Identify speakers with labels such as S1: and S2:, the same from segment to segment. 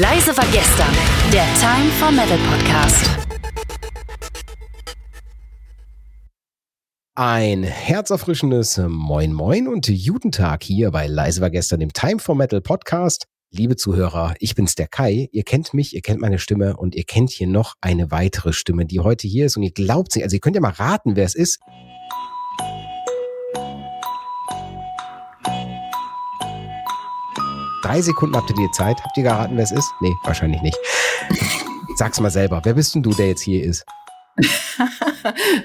S1: Leise war gestern, der Time for Metal Podcast.
S2: Ein herzerfrischendes Moin Moin und guten Tag hier bei Leise war gestern im Time for Metal Podcast. Liebe Zuhörer, ich bin's der Kai. Ihr kennt mich, ihr kennt meine Stimme und ihr kennt hier noch eine weitere Stimme, die heute hier ist und ihr glaubt sie. Also ihr könnt ja mal raten, wer es ist. Drei Sekunden habt ihr die Zeit. Habt ihr geraten, wer es ist? Nee, wahrscheinlich nicht. Sag's mal selber. Wer bist denn du, der jetzt hier ist?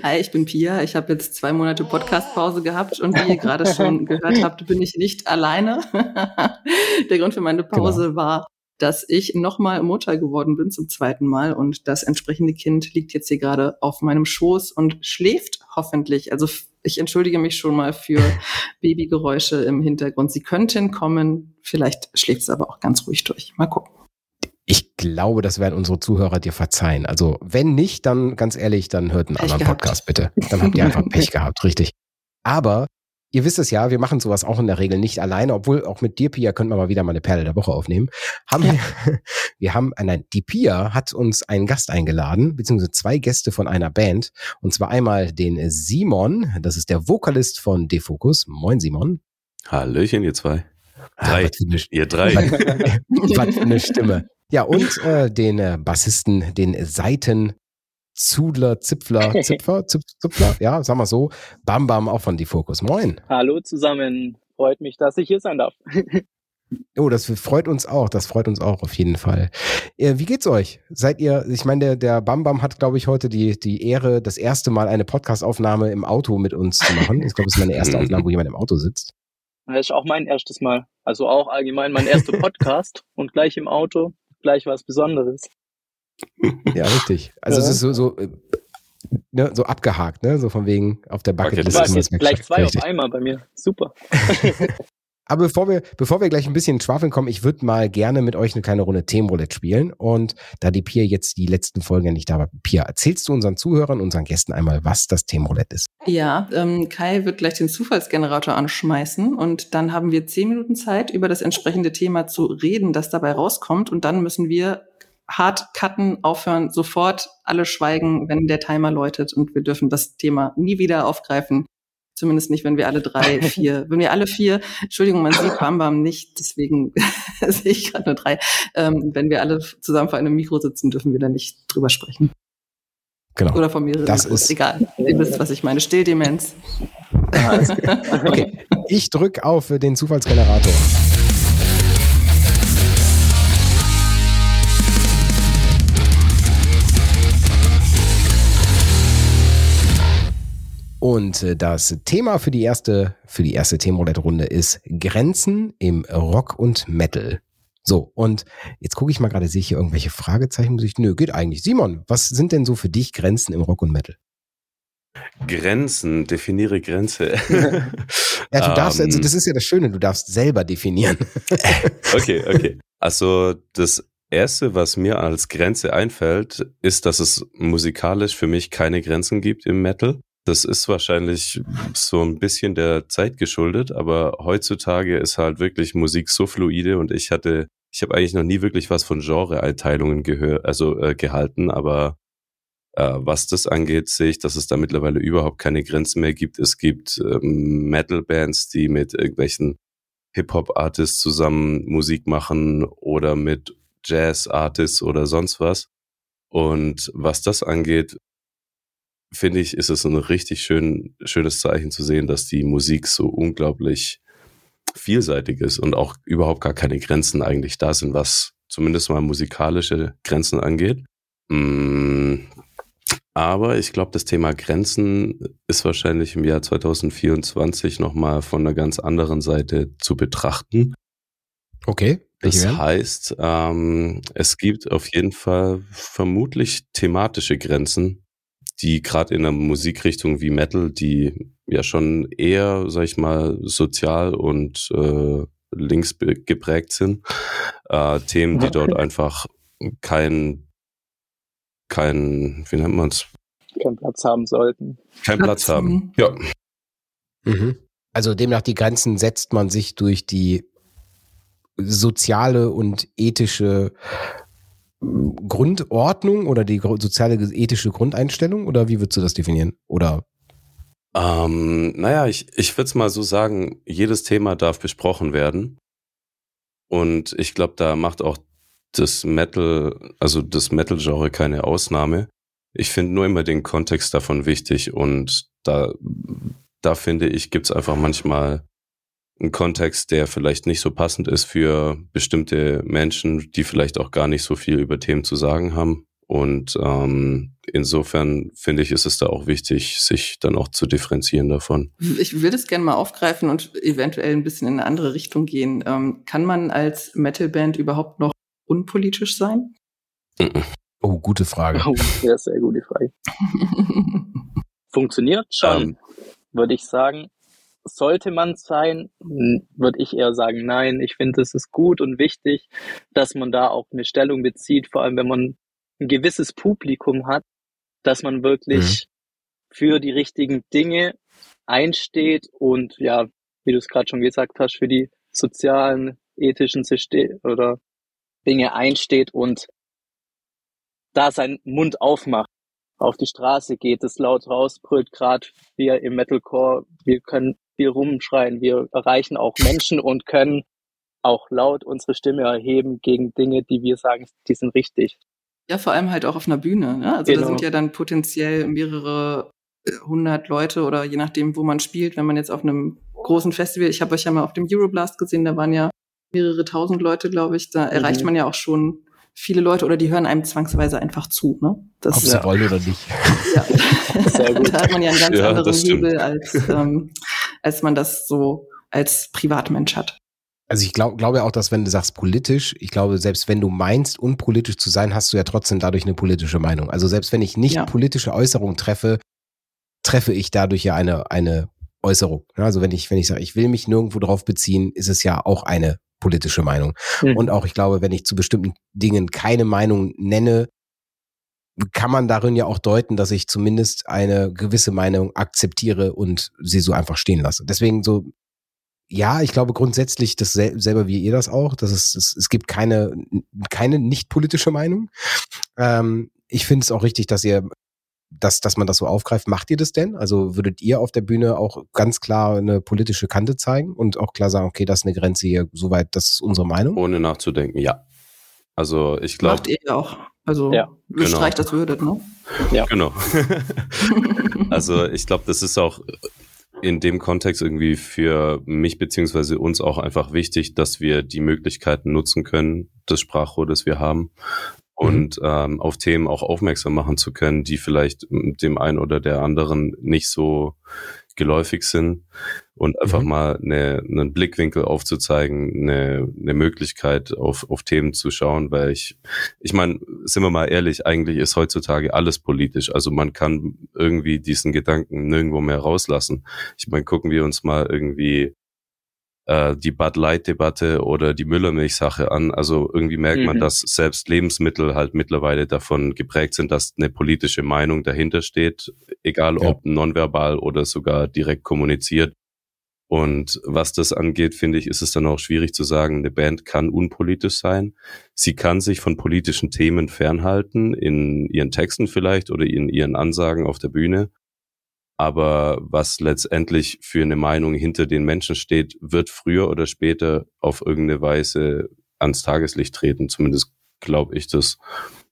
S3: Hi, ich bin Pia. Ich habe jetzt zwei Monate Podcastpause gehabt und wie ihr gerade schon gehört habt, bin ich nicht alleine. Der Grund für meine Pause genau. war, dass ich nochmal Mutter geworden bin zum zweiten Mal und das entsprechende Kind liegt jetzt hier gerade auf meinem Schoß und schläft hoffentlich. Also ich entschuldige mich schon mal für Babygeräusche im Hintergrund. Sie könnten kommen, vielleicht schläft es aber auch ganz ruhig durch. Mal gucken.
S2: Ich glaube, das werden unsere Zuhörer dir verzeihen. Also wenn nicht, dann ganz ehrlich, dann hört einen Pech anderen gehabt. Podcast bitte. Dann habt ihr einfach Pech gehabt, richtig. Aber ihr wisst es ja, wir machen sowas auch in der Regel nicht alleine, obwohl auch mit dir, Pia, könnten wir mal wieder mal eine Perle der Woche aufnehmen. Haben ja. wir, wir haben, äh, nein, die Pia hat uns einen Gast eingeladen, beziehungsweise zwei Gäste von einer Band. Und zwar einmal den Simon, das ist der Vokalist von Defocus. Moin, Simon.
S4: Hallöchen, ihr zwei. Ah, drei. Ah, ihr drei.
S2: was für eine Stimme. Ja, und äh, den äh, Bassisten, den Seiten Zudler, Zipfler, Zipfer, Zip, Zipfler, ja, sagen wir so. Bam Bam auch von Die Fokus. Moin.
S5: Hallo zusammen. Freut mich, dass ich hier sein darf.
S2: Oh, das freut uns auch. Das freut uns auch auf jeden Fall. Äh, wie geht's euch? Seid ihr, ich meine, der, der Bam Bam hat, glaube ich, heute die, die Ehre, das erste Mal eine Podcastaufnahme im Auto mit uns zu machen. Ich glaube, es ist meine erste Aufnahme, wo jemand im Auto sitzt.
S5: Das ist auch mein erstes Mal. Also auch allgemein mein erster Podcast und gleich im Auto gleich was Besonderes.
S2: Ja, richtig. Also ja. es ist so, so, äh, ne, so abgehakt, ne? So von wegen auf der Bucketlist.
S5: Bucket gleich zwei richtig. auf einmal bei mir. Super.
S2: Aber bevor wir, bevor wir gleich ein bisschen schwafeln kommen, ich würde mal gerne mit euch eine kleine Runde Themenroulette spielen. Und da die Pia jetzt die letzten Folgen ja nicht da war, Pia, erzählst du unseren Zuhörern, unseren Gästen einmal, was das Themenroulette ist?
S3: Ja, ähm, Kai wird gleich den Zufallsgenerator anschmeißen und dann haben wir zehn Minuten Zeit, über das entsprechende Thema zu reden, das dabei rauskommt. Und dann müssen wir hart cutten, aufhören, sofort alle schweigen, wenn der Timer läutet und wir dürfen das Thema nie wieder aufgreifen. Zumindest nicht, wenn wir alle drei, vier, wenn wir alle vier, Entschuldigung, man sieht Bam Bam nicht, deswegen sehe ich gerade nur drei. Ähm, wenn wir alle zusammen vor einem Mikro sitzen, dürfen wir da nicht drüber sprechen.
S2: Genau.
S3: Oder von mehreren
S2: das Mikros.
S3: Ist Egal. Ihr wisst, was ich meine. Stilldemenz.
S2: okay. Ich drücke auf den Zufallsgenerator. Und äh, das Thema für die erste, für die erste Themenroulette-Runde ist Grenzen im Rock und Metal. So, und jetzt gucke ich mal gerade, sehe ich hier irgendwelche Fragezeichen? Muss ich, nö, geht eigentlich. Simon, was sind denn so für dich Grenzen im Rock und Metal?
S4: Grenzen, definiere Grenze.
S2: ja, du darfst, also ähm. das ist ja das Schöne, du darfst selber definieren.
S4: okay, okay. Also das Erste, was mir als Grenze einfällt, ist, dass es musikalisch für mich keine Grenzen gibt im Metal. Das ist wahrscheinlich so ein bisschen der Zeit geschuldet, aber heutzutage ist halt wirklich Musik so fluide und ich hatte, ich habe eigentlich noch nie wirklich was von Genre-Einteilungen gehört, also äh, gehalten, aber äh, was das angeht, sehe ich, dass es da mittlerweile überhaupt keine Grenzen mehr gibt. Es gibt ähm, Metal-Bands, die mit irgendwelchen Hip-Hop-Artists zusammen Musik machen oder mit Jazz-Artists oder sonst was. Und was das angeht, finde ich, ist es ein richtig schön, schönes Zeichen zu sehen, dass die Musik so unglaublich vielseitig ist und auch überhaupt gar keine Grenzen eigentlich da sind, was zumindest mal musikalische Grenzen angeht. Mm, aber ich glaube, das Thema Grenzen ist wahrscheinlich im Jahr 2024 nochmal von einer ganz anderen Seite zu betrachten.
S2: Okay.
S4: Das heißt, ähm, es gibt auf jeden Fall vermutlich thematische Grenzen, die gerade in einer Musikrichtung wie Metal, die ja schon eher, sag ich mal, sozial und äh, links geprägt sind, äh, Themen, die dort einfach kein, kein, wie nennt man es?
S5: Keinen Platz haben sollten.
S4: Keinen Platz, Platz haben, ja.
S2: Mhm. Also demnach die Grenzen setzt man sich durch die soziale und ethische Grundordnung oder die soziale ethische Grundeinstellung oder wie würdest du das definieren? Oder
S4: ähm, naja, ich, ich würde es mal so sagen, jedes Thema darf besprochen werden. Und ich glaube, da macht auch das Metal, also das Metal-Genre keine Ausnahme. Ich finde nur immer den Kontext davon wichtig und da, da finde ich, gibt es einfach manchmal einen Kontext, der vielleicht nicht so passend ist für bestimmte Menschen, die vielleicht auch gar nicht so viel über Themen zu sagen haben. Und ähm, insofern finde ich, ist es da auch wichtig, sich dann auch zu differenzieren davon.
S3: Ich würde es gerne mal aufgreifen und eventuell ein bisschen in eine andere Richtung gehen. Ähm, kann man als Metalband überhaupt noch unpolitisch sein?
S2: Oh, gute Frage. Oh,
S5: sehr, sehr gute Frage. Funktioniert schon, ähm. würde ich sagen. Sollte man sein, würde ich eher sagen, nein. Ich finde, es ist gut und wichtig, dass man da auch eine Stellung bezieht, vor allem wenn man ein gewisses Publikum hat, dass man wirklich mhm. für die richtigen Dinge einsteht und ja, wie du es gerade schon gesagt hast, für die sozialen, ethischen System oder Dinge einsteht und da seinen Mund aufmacht, auf die Straße geht, es laut rausbrüllt, gerade wir im Metalcore, wir können viel rumschreien, wir erreichen auch Menschen und können auch laut unsere Stimme erheben gegen Dinge, die wir sagen, die sind richtig.
S3: Ja, vor allem halt auch auf einer Bühne. Ne? Also genau. da sind ja dann potenziell mehrere äh, hundert Leute oder je nachdem, wo man spielt, wenn man jetzt auf einem großen Festival, ich habe euch ja mal auf dem Euroblast gesehen, da waren ja mehrere tausend Leute, glaube ich, da mhm. erreicht man ja auch schon viele Leute oder die hören einem zwangsweise einfach zu. Ne?
S2: Das, Ob sie ja. wollen oder nicht.
S3: Ja, Sehr gut. da hat man ja einen ganz ja, anderen Hebel, als, ähm, als man das so als Privatmensch hat.
S2: Also ich glaube glaube auch, dass wenn du sagst politisch, ich glaube, selbst wenn du meinst, unpolitisch zu sein, hast du ja trotzdem dadurch eine politische Meinung. Also selbst wenn ich nicht ja. politische Äußerungen treffe, treffe ich dadurch ja eine, eine Äußerung. Also wenn ich, wenn ich sage, ich will mich nirgendwo drauf beziehen, ist es ja auch eine politische Meinung. Mhm. Und auch, ich glaube, wenn ich zu bestimmten Dingen keine Meinung nenne, kann man darin ja auch deuten, dass ich zumindest eine gewisse Meinung akzeptiere und sie so einfach stehen lasse. Deswegen so ja, ich glaube grundsätzlich das selber wie ihr das auch, dass es, es, es gibt keine, keine nicht politische Meinung. Ähm, ich finde es auch richtig, dass ihr, dass, dass man das so aufgreift. Macht ihr das denn? Also würdet ihr auf der Bühne auch ganz klar eine politische Kante zeigen und auch klar sagen, okay, das ist eine Grenze hier, soweit, das ist unsere Meinung?
S4: Ohne nachzudenken, ja. Also ich glaube.
S3: Macht ihr auch. Also ja, genau. das würdet, ne?
S4: Ja. Genau. also ich glaube, das ist auch in dem Kontext irgendwie für mich beziehungsweise uns auch einfach wichtig, dass wir die Möglichkeiten nutzen können, das Sprachrohr, das wir haben, und mhm. ähm, auf Themen auch aufmerksam machen zu können, die vielleicht dem einen oder der anderen nicht so geläufig sind und einfach mhm. mal eine, einen Blickwinkel aufzuzeigen, eine, eine Möglichkeit auf, auf Themen zu schauen, weil ich, ich meine, sind wir mal ehrlich, eigentlich ist heutzutage alles politisch. Also man kann irgendwie diesen Gedanken nirgendwo mehr rauslassen. Ich meine, gucken wir uns mal irgendwie äh, die Bud Light-Debatte oder die Müllermilch-Sache an. Also irgendwie merkt mhm. man, dass selbst Lebensmittel halt mittlerweile davon geprägt sind, dass eine politische Meinung dahinter steht, egal ja. ob nonverbal oder sogar direkt kommuniziert. Und was das angeht, finde ich, ist es dann auch schwierig zu sagen, eine Band kann unpolitisch sein. Sie kann sich von politischen Themen fernhalten, in ihren Texten vielleicht oder in ihren Ansagen auf der Bühne. Aber was letztendlich für eine Meinung hinter den Menschen steht, wird früher oder später auf irgendeine Weise ans Tageslicht treten. Zumindest glaube ich das.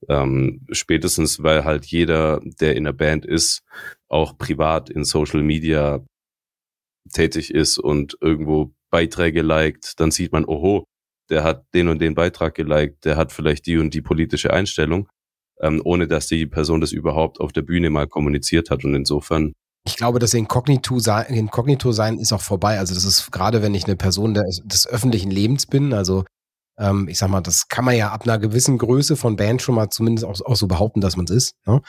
S4: Ähm, spätestens, weil halt jeder, der in der Band ist, auch privat in Social Media tätig ist und irgendwo Beiträge liked, dann sieht man, oho, der hat den und den Beitrag geliked, der hat vielleicht die und die politische Einstellung, ähm, ohne dass die Person das überhaupt auf der Bühne mal kommuniziert hat. Und insofern
S2: ich glaube, das Inkognito sein, Inkognito sein ist auch vorbei. Also das ist gerade, wenn ich eine Person des, des öffentlichen Lebens bin, also ähm, ich sag mal, das kann man ja ab einer gewissen Größe von Band schon mal zumindest auch, auch so behaupten, dass man es ist. Ne?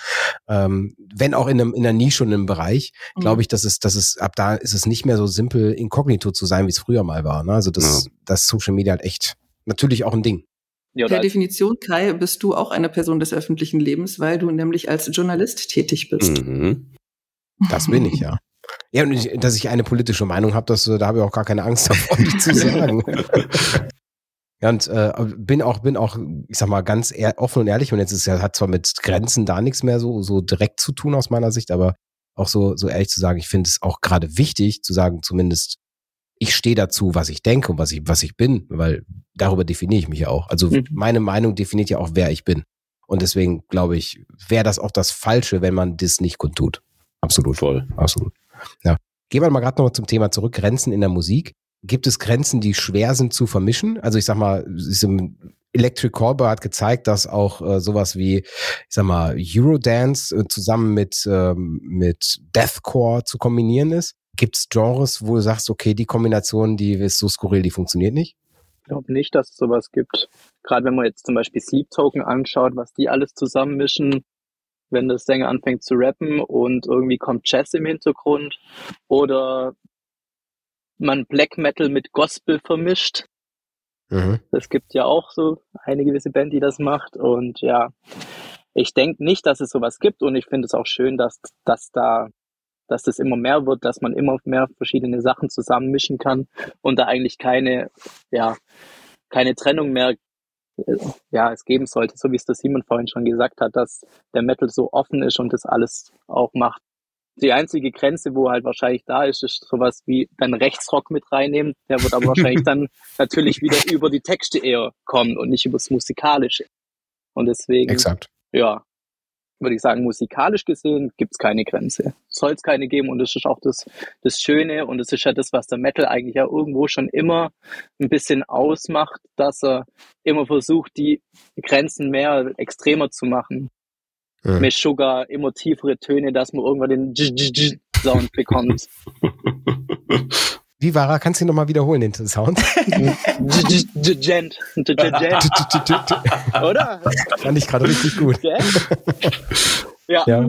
S2: Ähm, wenn auch in, einem, in einer Nische und einem Bereich, mhm. glaube ich, dass es, dass es, ab da ist es nicht mehr so simpel, inkognito zu sein, wie es früher mal war. Ne? Also das, ja. das Social Media halt echt natürlich auch ein Ding.
S3: Ja, per Definition, Kai, bist du auch eine Person des öffentlichen Lebens, weil du nämlich als Journalist tätig bist. Mhm.
S2: Das bin ich, ja. Ja, und ich, dass ich eine politische Meinung habe, das, da habe ich auch gar keine Angst davor, die zu sagen. Ja, und äh, bin auch, bin auch, ich sag mal, ganz ehr, offen und ehrlich, und jetzt ist ja, hat zwar mit Grenzen da nichts mehr so, so direkt zu tun aus meiner Sicht, aber auch so, so ehrlich zu sagen, ich finde es auch gerade wichtig zu sagen, zumindest ich stehe dazu, was ich denke und was ich, was ich bin, weil darüber definiere ich mich ja auch. Also mhm. meine Meinung definiert ja auch, wer ich bin. Und deswegen glaube ich, wäre das auch das Falsche, wenn man das nicht kundtut. Absolut. Voll. Absolut. Ja. Gehen wir mal gerade noch zum Thema zurück. Grenzen in der Musik. Gibt es Grenzen, die schwer sind zu vermischen? Also ich sag mal, Electric Callboy hat gezeigt, dass auch äh, sowas wie, ich sag mal, Eurodance äh, zusammen mit, ähm, mit Deathcore zu kombinieren ist. Gibt es Genres, wo du sagst, okay, die Kombination, die ist so skurril, die funktioniert nicht?
S5: Ich glaube nicht, dass es sowas gibt. Gerade wenn man jetzt zum Beispiel Sleep Token anschaut, was die alles zusammenmischen, wenn der Sänger anfängt zu rappen und irgendwie kommt Jazz im Hintergrund oder man Black Metal mit Gospel vermischt. Mhm. Es gibt ja auch so eine gewisse Band, die das macht. Und ja, ich denke nicht, dass es sowas gibt. Und ich finde es auch schön, dass, dass da, dass das immer mehr wird, dass man immer mehr verschiedene Sachen zusammenmischen kann und da eigentlich keine, ja, keine Trennung mehr ja, es geben sollte, so wie es der Simon vorhin schon gesagt hat, dass der Metal so offen ist und das alles auch macht. Die einzige Grenze, wo halt wahrscheinlich da ist, ist sowas wie dann Rechtsrock mit reinnehmen. Der wird aber wahrscheinlich dann natürlich wieder über die Texte eher kommen und nicht über das Musikalische. Und deswegen,
S2: Exakt.
S5: ja, würde ich sagen, musikalisch gesehen gibt es keine Grenze. Soll es keine geben und das ist auch das, das Schöne und das ist ja das, was der Metal eigentlich ja irgendwo schon immer ein bisschen ausmacht, dass er immer versucht, die Grenzen mehr extremer zu machen. Ja. Mit Sugar, immer tiefere Töne, dass man irgendwann den Sound bekommt.
S2: Wie war er? Kannst du ihn nochmal wiederholen, den Sound?
S5: Gent. Oder?
S2: Fand ich gerade richtig gut.
S5: Ja. ja.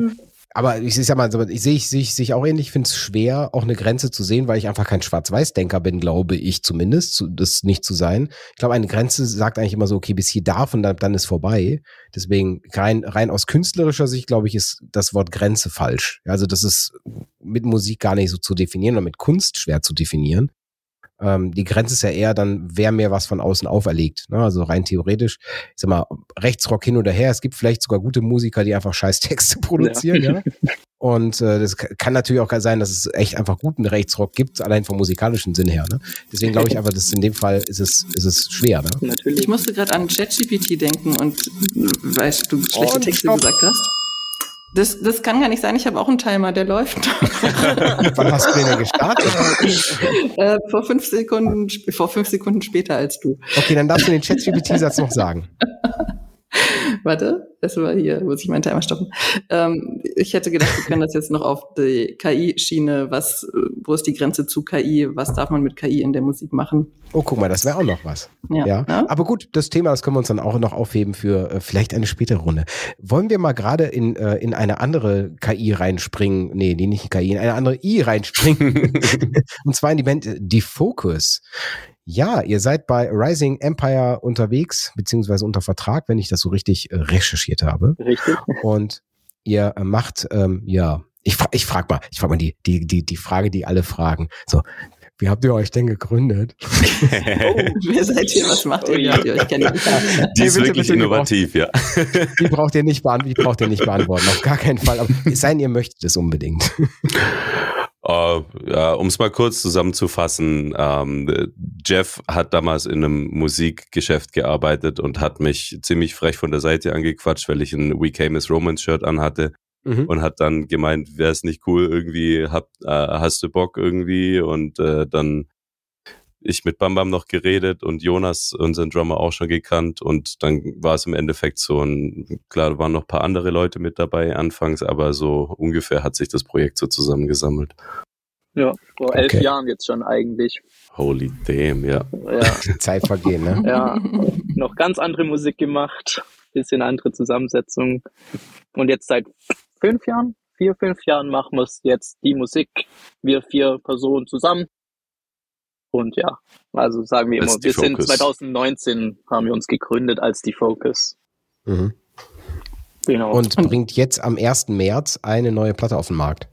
S2: Aber ich sag mal, ich sehe ich, ich, ich auch ähnlich, finde es schwer, auch eine Grenze zu sehen, weil ich einfach kein Schwarz-Weiß-Denker bin, glaube ich zumindest, zu, das nicht zu sein. Ich glaube, eine Grenze sagt eigentlich immer so, okay, bis hier darf und dann, dann ist vorbei. Deswegen rein, rein aus künstlerischer Sicht, glaube ich, ist das Wort Grenze falsch. Also das ist mit Musik gar nicht so zu definieren oder mit Kunst schwer zu definieren. Ähm, die Grenze ist ja eher dann, wer mir was von außen auferlegt. Ne? Also rein theoretisch, ich sag mal, Rechtsrock hin oder her. Es gibt vielleicht sogar gute Musiker, die einfach scheiß Texte produzieren. Ja. ja? Und äh, das kann natürlich auch sein, dass es echt einfach guten Rechtsrock gibt, allein vom musikalischen Sinn her. Ne? Deswegen glaube ich einfach, dass in dem Fall ist es, ist es schwer. Ne?
S3: Natürlich. Ich musste gerade an ChatGPT denken und weißt du schlechte Texte gesagt hast. Das, das kann gar nicht sein. Ich habe auch einen Timer, der läuft.
S2: Wann hast du den gestartet?
S3: äh, vor fünf Sekunden, vor fünf Sekunden später als du.
S2: Okay, dann darfst du den Chat-GPT-Satz noch sagen.
S3: Warte, das war hier, muss ich meinen Timer stoppen. Ähm, ich hätte gedacht, wir können das jetzt noch auf die KI-Schiene. Was, wo ist die Grenze zu KI? Was darf man mit KI in der Musik machen?
S2: Oh, guck mal, das wäre auch noch was. Ja, ja. ja. Aber gut, das Thema, das können wir uns dann auch noch aufheben für äh, vielleicht eine spätere Runde. Wollen wir mal gerade in, äh, in eine andere KI reinspringen? Nee, die nicht in KI, in eine andere I reinspringen. Und zwar in die Band äh, Die Focus. Ja, ihr seid bei Rising Empire unterwegs, beziehungsweise unter Vertrag, wenn ich das so richtig äh, recherchiert habe.
S5: Richtig.
S2: Und ihr äh, macht, ähm, ja, ich, fra ich frage mal, ich frage mal die, die, die, die Frage, die alle fragen. So, wie habt ihr euch denn gegründet? oh,
S3: wer seid ihr? Was macht ihr? Wie habt ihr euch kennengelernt?
S4: Die ist bitte, wirklich bitte, innovativ,
S2: braucht,
S4: ja.
S2: Die braucht ihr nicht beantworten, die braucht ihr nicht beantworten, auf gar keinen Fall. Aber es sei denn, ihr möchtet es unbedingt.
S4: Uh, ja, um es mal kurz zusammenzufassen, ähm, Jeff hat damals in einem Musikgeschäft gearbeitet und hat mich ziemlich frech von der Seite angequatscht, weil ich ein We Came as Romance Shirt anhatte mhm. und hat dann gemeint, wäre es nicht cool, irgendwie, hab, äh, hast du Bock irgendwie und äh, dann ich mit Bam Bam noch geredet und Jonas, unseren Drummer, auch schon gekannt. Und dann war es im Endeffekt so ein, klar, da waren noch ein paar andere Leute mit dabei anfangs, aber so ungefähr hat sich das Projekt so zusammengesammelt.
S5: Ja, vor elf okay. Jahren jetzt schon eigentlich.
S4: Holy damn, ja.
S2: ja. Zeit vergehen, ne?
S5: Ja, noch ganz andere Musik gemacht, bisschen andere Zusammensetzung. Und jetzt seit fünf Jahren, vier, fünf Jahren machen wir es jetzt die Musik, wir vier Personen zusammen und ja, also sagen wir immer, wir Focus. sind 2019 haben wir uns gegründet als die Focus.
S2: Mhm. Genau. Und bringt jetzt am 1. März eine neue Platte auf den Markt.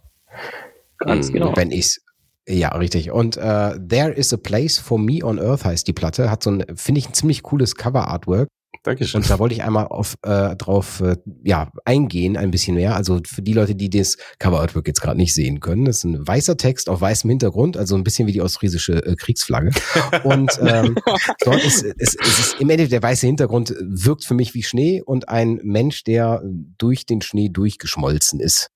S5: Ganz mhm. genau.
S2: Wenn ich es Ja, richtig. Und äh, There is a Place for Me on Earth heißt die Platte. Hat so ein, finde ich, ein ziemlich cooles Cover-Artwork.
S4: Dankeschön.
S2: Und da wollte ich einmal auf, äh, drauf äh, ja, eingehen, ein bisschen mehr. Also für die Leute, die das Cover-Artwork jetzt gerade nicht sehen können, das ist ein weißer Text auf weißem Hintergrund, also ein bisschen wie die ostfriesische äh, Kriegsflagge. Und ähm, dort ist, ist, ist, ist im Endeffekt der weiße Hintergrund wirkt für mich wie Schnee und ein Mensch, der durch den Schnee durchgeschmolzen ist.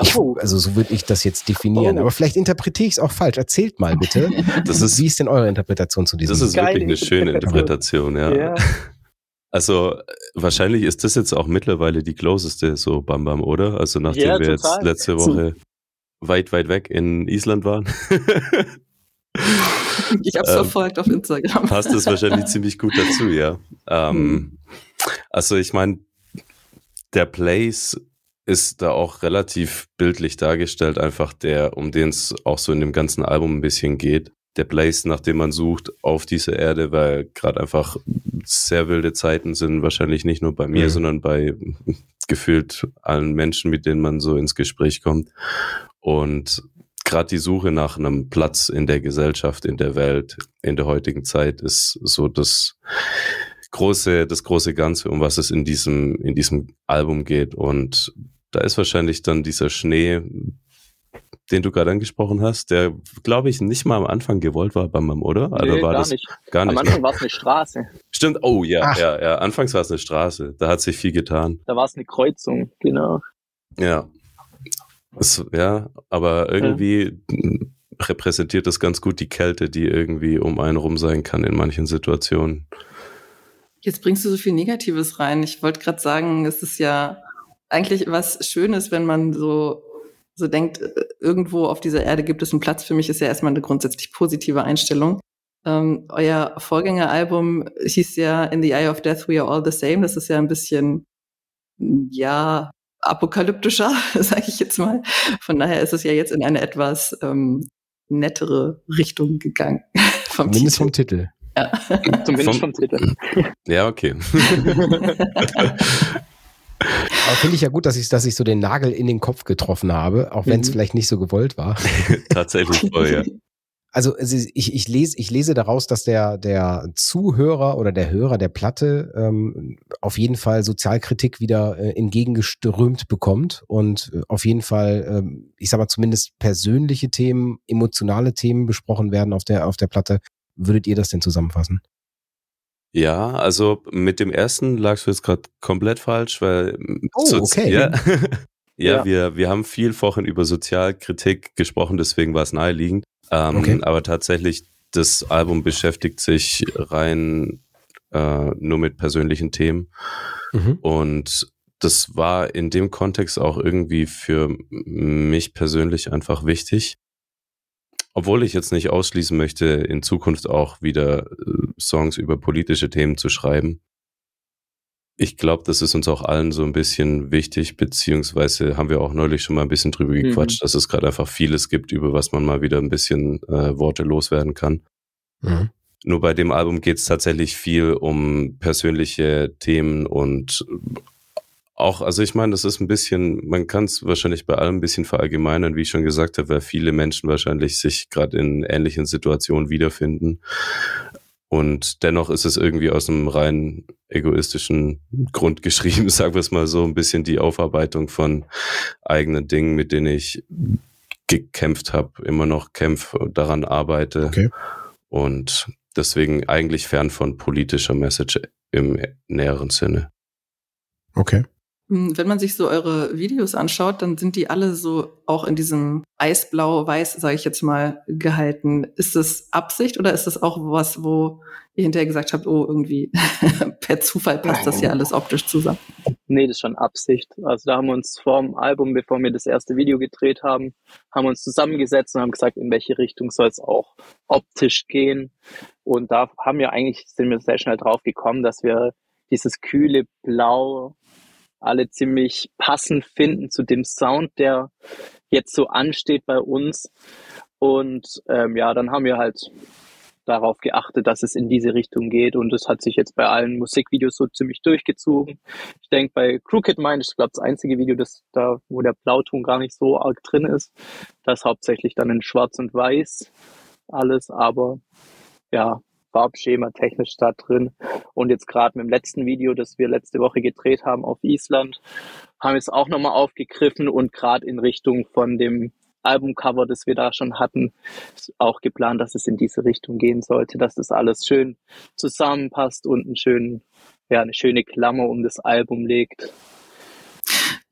S2: Ich,
S5: Oh.
S2: also so würde ich das jetzt definieren.
S5: Oh.
S2: Aber vielleicht interpretiere ich es auch falsch. Erzählt mal bitte.
S4: Das ist-
S2: wie ist denn eure Interpretation zu diesem?
S4: Das ist wirklich eine schöne
S5: Interpretation.
S4: Interpretation, ja. Also äh, wahrscheinlich ist das jetzt auch mittlerweile die closeste so Bam Bam, oder? Also nachdem
S5: Ja,
S4: wir jetzt letzte Woche weit, weit weg in Island waren,
S3: Ich habe es
S4: Ähm,
S3: verfolgt auf Instagram.
S4: passt das wahrscheinlich ziemlich gut dazu, ja. Ähm,
S3: Hm.
S4: Also ich meine, der Place ist da auch relativ bildlich dargestellt, einfach der, um den es auch so in dem ganzen Album ein bisschen geht. Der Place, nach dem man sucht auf dieser Erde, weil gerade einfach sehr wilde Zeiten sind, wahrscheinlich nicht nur bei mir,
S2: Mhm.
S4: sondern bei gefühlt allen Menschen, mit denen man so ins Gespräch kommt. Und gerade die Suche nach einem Platz in der Gesellschaft, in der Welt, in der heutigen Zeit ist so das große, das große Ganze, um was es in diesem, in diesem Album geht. Und da ist wahrscheinlich dann dieser Schnee, den du gerade angesprochen hast, der, glaube ich, nicht mal am Anfang gewollt war bei Mam, oder?
S5: Nee,
S4: Oder war
S5: gar
S4: das
S5: nicht.
S4: gar
S5: Am
S4: nicht?
S5: Anfang
S4: Ne?
S5: war es eine Straße.
S4: Stimmt, oh ja,
S2: Ach.
S4: ja, ja. Anfangs war es eine Straße. Da hat sich viel getan.
S5: Da war es eine Kreuzung, genau.
S4: Ja. Es, ja, aber irgendwie repräsentiert das ganz gut die Kälte, die irgendwie um einen rum sein kann in manchen Situationen.
S3: Jetzt bringst du so viel Negatives rein. Ich wollte gerade sagen, es ist ja eigentlich was Schönes, wenn man so, so denkt, äh, irgendwo auf dieser Erde gibt es einen Platz für mich, ist ja erstmal eine grundsätzlich positive Einstellung. Ähm, euer Vorgängeralbum hieß ja In the Eye of Death, We Are All the Same. Das ist ja ein bisschen, ja, apokalyptischer, sage ich jetzt mal. Von daher ist es ja jetzt in eine etwas ähm, nettere Richtung gegangen. vom
S2: Zumindest
S3: Titel.
S2: vom Titel.
S3: Ja.
S5: Zumindest
S4: Vom-
S5: vom Titel.
S4: Ja, okay.
S2: Aber finde ich ja gut, dass ich, dass ich so den Nagel in den Kopf getroffen habe, auch wenn es
S3: Mhm.
S2: vielleicht nicht so gewollt war.
S4: Tatsächlich voll, ja.
S2: Also ich, ich, lese, ich lese daraus, dass der, der Zuhörer oder der Hörer der Platte ähm, auf jeden Fall Sozialkritik wieder äh, entgegengeströmt bekommt und äh, auf jeden Fall, ähm, ich sag mal, zumindest persönliche Themen, emotionale Themen besprochen werden auf der, auf der Platte. Würdet ihr das denn zusammenfassen?
S4: Ja, also mit dem ersten lagst du jetzt gerade komplett falsch, weil
S2: Oh,
S4: so-
S2: okay.
S4: ja, ja,
S5: Ja.
S4: Wir, wir haben viel vorhin über Sozialkritik gesprochen, deswegen war es naheliegend. Ähm,
S2: Okay.
S4: Aber tatsächlich, das Album beschäftigt sich rein äh, nur mit persönlichen Themen.
S2: Mhm.
S4: Und das war in dem Kontext auch irgendwie für mich persönlich einfach wichtig. Obwohl ich jetzt nicht ausschließen möchte, in Zukunft auch wieder äh, Songs über politische Themen zu schreiben. Ich glaube, das ist uns auch allen so ein bisschen wichtig, beziehungsweise haben wir auch neulich schon mal ein bisschen drüber
S5: Mhm.
S4: gequatscht, dass es gerade einfach vieles gibt, über was man mal wieder ein bisschen äh, Worte loswerden kann.
S2: Mhm.
S4: Nur bei dem Album geht es tatsächlich viel um persönliche Themen und auch, also ich meine, das ist ein bisschen, man kann es wahrscheinlich bei allem ein bisschen verallgemeinern, wie ich schon gesagt habe, weil viele Menschen wahrscheinlich sich gerade in ähnlichen Situationen wiederfinden. Und dennoch ist es irgendwie aus einem rein egoistischen Grund geschrieben, sagen wir es mal so, ein bisschen die Aufarbeitung von eigenen Dingen, mit denen ich gekämpft habe, immer noch kämpfe, daran arbeite.
S2: Okay.
S4: Und deswegen eigentlich fern von politischer Message im näheren Sinne.
S2: Okay.
S3: Hm, Wenn man sich so eure Videos anschaut, dann sind die alle so auch in diesem Eisblau-Weiß, sage ich jetzt mal, gehalten. Ist das Absicht oder ist das auch was, wo ihr hinterher gesagt habt, oh, irgendwie per Zufall passt das hier alles optisch zusammen?
S5: Nee, das ist schon Absicht. Also da haben wir uns vor dem Album, bevor wir das erste Video gedreht haben, haben wir uns zusammengesetzt und haben gesagt, in welche Richtung soll es auch optisch gehen. Und da haben wir eigentlich, sind wir sehr schnell drauf gekommen, dass wir dieses kühle Blau alle ziemlich passend finden zu dem Sound, der jetzt so ansteht bei uns. Und ähm, ja, dann haben wir halt darauf geachtet, dass es in diese Richtung geht und es hat sich jetzt bei allen Musikvideos so ziemlich durchgezogen. Ich denke, bei Crooked Mind ist, glaube das einzige Video, das da, wo der Blauton gar nicht so arg drin ist. Das hauptsächlich dann in Schwarz und Weiß alles, aber ja, Farbschema technisch da drin. Und jetzt gerade mit dem letzten Video, das wir letzte Woche gedreht haben auf Island, haben wir es auch nochmal aufgegriffen und gerade in Richtung von dem Albumcover, das wir da schon hatten, auch geplant, dass es in diese Richtung gehen sollte, dass das alles schön zusammenpasst und einen schönen, ja, eine schöne Klammer um das Album legt.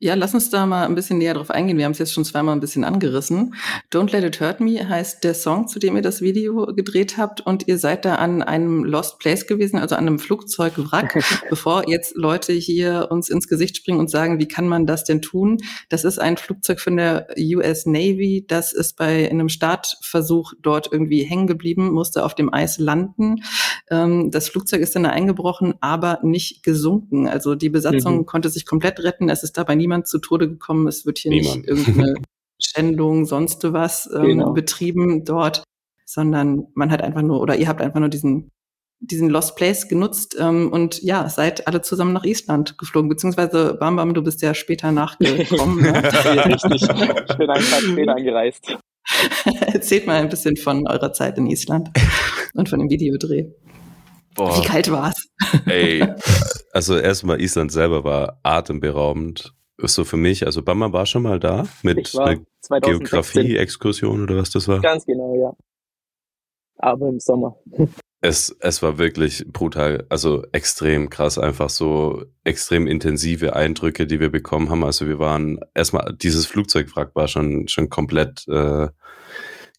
S3: Ja, lass uns da mal ein bisschen näher drauf eingehen. Wir haben es jetzt schon zweimal ein bisschen angerissen. Don't Let It Hurt Me heißt der Song, zu dem ihr das Video gedreht habt. Und ihr seid da an einem Lost Place gewesen, also an einem Flugzeugwrack. Bevor jetzt Leute hier uns ins Gesicht springen und sagen, wie kann man das denn tun? Das ist ein Flugzeug von der US Navy. Das ist bei einem Startversuch dort irgendwie hängen geblieben, musste auf dem Eis landen. Ähm, das Flugzeug ist dann eingebrochen, aber nicht gesunken. Also die Besatzung mhm. konnte sich komplett retten. Es ist dabei niemand niemand zu Tode gekommen. Es wird hier niemand. nicht irgendeine Schändung, sonst was ähm, genau. betrieben dort, sondern man hat einfach nur, oder ihr habt einfach nur diesen diesen Lost Place genutzt ähm, und ja, seid alle zusammen nach Island geflogen, beziehungsweise Bam Bam, du bist ja später nachgekommen. ne?
S5: Richtig, ich bin einen Tag später angereist.
S3: Erzählt mal ein bisschen von eurer Zeit in Island und von dem Videodreh. Boah. Wie kalt war es?
S4: Ey, also erstmal Island selber war atemberaubend ist so für mich, also Bama war schon mal da mit Geografie-Exkursion oder was das war?
S5: Ganz genau, ja. Aber im Sommer.
S4: Es, es war wirklich brutal, also extrem krass, einfach so extrem intensive Eindrücke, die wir bekommen haben. Also wir waren erstmal, dieses Flugzeugwrack war schon, schon komplett äh,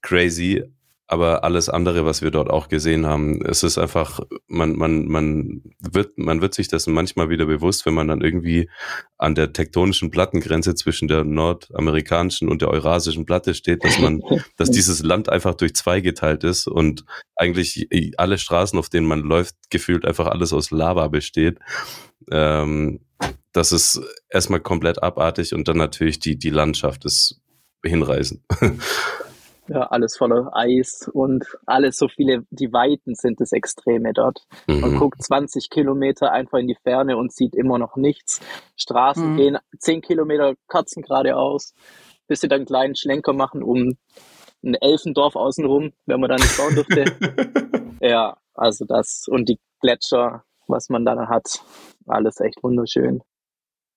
S4: crazy, aber alles andere, was wir dort auch gesehen haben, es ist einfach, man, man, man wird, man wird sich dessen manchmal wieder bewusst, wenn man dann irgendwie an der tektonischen Plattengrenze zwischen der nordamerikanischen und der eurasischen Platte steht, dass man, dass dieses Land einfach durch zwei geteilt ist und eigentlich alle Straßen, auf denen man läuft, gefühlt einfach alles aus Lava besteht. Ähm, das ist erstmal komplett abartig und dann natürlich die, die Landschaft ist hinreißend.
S5: ja, alles voller Eis und alles so viele, die Weiten sind das Extreme dort. Mhm. Man guckt 20 Kilometer einfach in die Ferne und sieht immer noch nichts. Straßen mhm. gehen 10 Kilometer Katzen geradeaus, bis sie dann einen kleinen Schlenker machen um ein Elfendorf außenrum, wenn man da nicht bauen dürfte. ja, also das und die Gletscher, was man dann hat, alles echt wunderschön.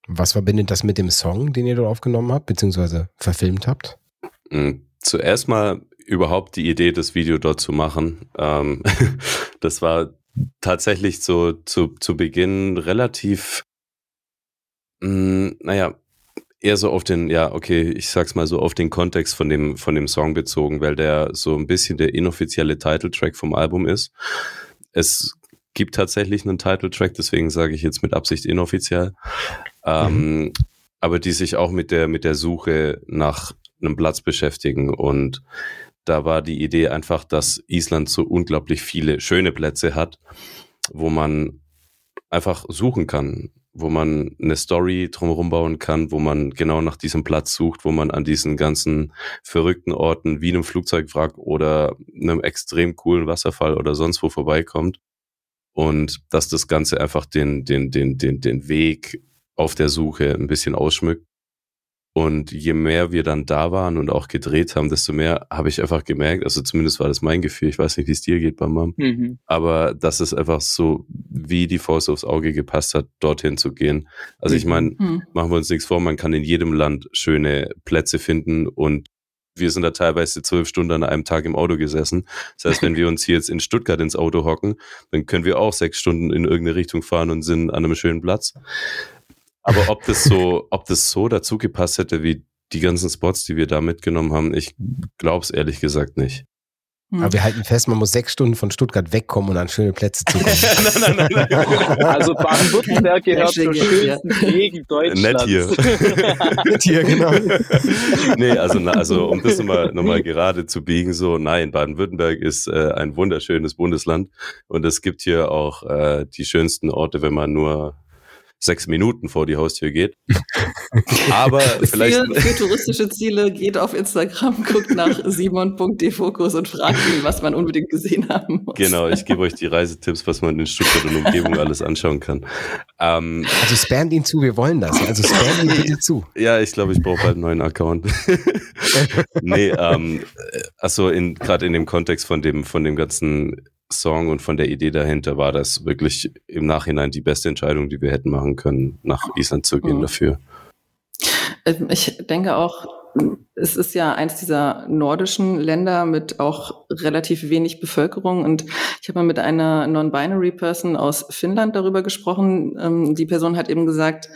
S2: Was verbindet das mit dem Song, den ihr dort aufgenommen habt, beziehungsweise verfilmt habt?
S4: Mhm zuerst mal überhaupt die Idee, das Video dort zu machen. Ähm, das war tatsächlich so zu, zu Beginn relativ, mh, mm, naja, eher so auf den, ja, okay, ich sag's mal so auf den Kontext von dem, von dem Song bezogen, weil der so ein bisschen der inoffizielle Titeltrack vom Album ist. Es gibt tatsächlich einen Titeltrack, deswegen sage ich jetzt mit Absicht inoffiziell. Ähm, mhm. aber die sich auch mit der, mit der Suche nach einem Platz beschäftigen. Und da war die Idee einfach, dass Island so unglaublich viele schöne Plätze hat, wo man einfach suchen kann, wo man eine Story drumherum bauen kann, wo man genau nach diesem Platz sucht, wo man an diesen ganzen verrückten Orten wie einem Flugzeugwrack oder einem extrem coolen Wasserfall oder sonst wo vorbeikommt. Und dass das Ganze einfach den, den, den, den, den Weg auf der Suche ein bisschen ausschmückt. Und je mehr wir dann da waren und auch gedreht haben, desto mehr habe ich einfach gemerkt, also zumindest war das mein Gefühl, ich weiß nicht, wie es dir geht beim Mom, mhm. aber dass es einfach so wie die Faust aufs Auge gepasst hat, dorthin zu gehen. Also ich meine, mhm. machen wir uns nichts vor, man kann in jedem Land schöne Plätze finden und wir sind da teilweise zwölf Stunden an einem Tag im Auto gesessen. Das heißt, wenn wir uns hier jetzt in Stuttgart ins Auto hocken, dann können wir auch sechs Stunden in irgendeine Richtung fahren und sind an einem schönen Platz. Aber ob das so, ob das so dazu gepasst hätte, wie die ganzen Spots, die wir da mitgenommen haben, ich glaube es ehrlich gesagt nicht.
S2: Hm. Aber wir halten fest, man muss sechs Stunden von Stuttgart wegkommen und an schöne Plätze zu kommen. nein,
S5: nein, nein, nein. Also Baden-Württemberg gehört zur schönsten Gegend Deutschlands.
S4: Nett hier. Nett hier, genau. nee, also, also um das nochmal noch mal gerade zu biegen, so, nein, Baden-Württemberg ist äh, ein wunderschönes Bundesland und es gibt hier auch äh, die schönsten Orte, wenn man nur sechs Minuten vor die Haustür geht. Aber vielleicht.
S3: Für, für, touristische Ziele geht auf Instagram, guckt nach simon.defokus und fragt ihn, was man unbedingt gesehen haben muss.
S4: Genau, ich gebe euch die Reisetipps, was man in Stuttgart und Umgebung alles anschauen kann.
S2: Ähm, also spamt ihn zu, wir wollen das. Also spamt ihn bitte zu.
S4: Ja, ich glaube, ich brauche bald einen neuen Account. nee, ähm, also gerade in dem Kontext von dem, von dem ganzen Song und von der Idee dahinter war das wirklich im Nachhinein die beste Entscheidung, die wir hätten machen können, nach Island zu gehen mhm. dafür.
S3: Ähm, ich denke auch, es ist ja eins dieser nordischen Länder mit auch relativ wenig Bevölkerung. Und ich habe mal mit einer Non-Binary Person aus Finnland darüber gesprochen. Ähm, die Person hat eben gesagt,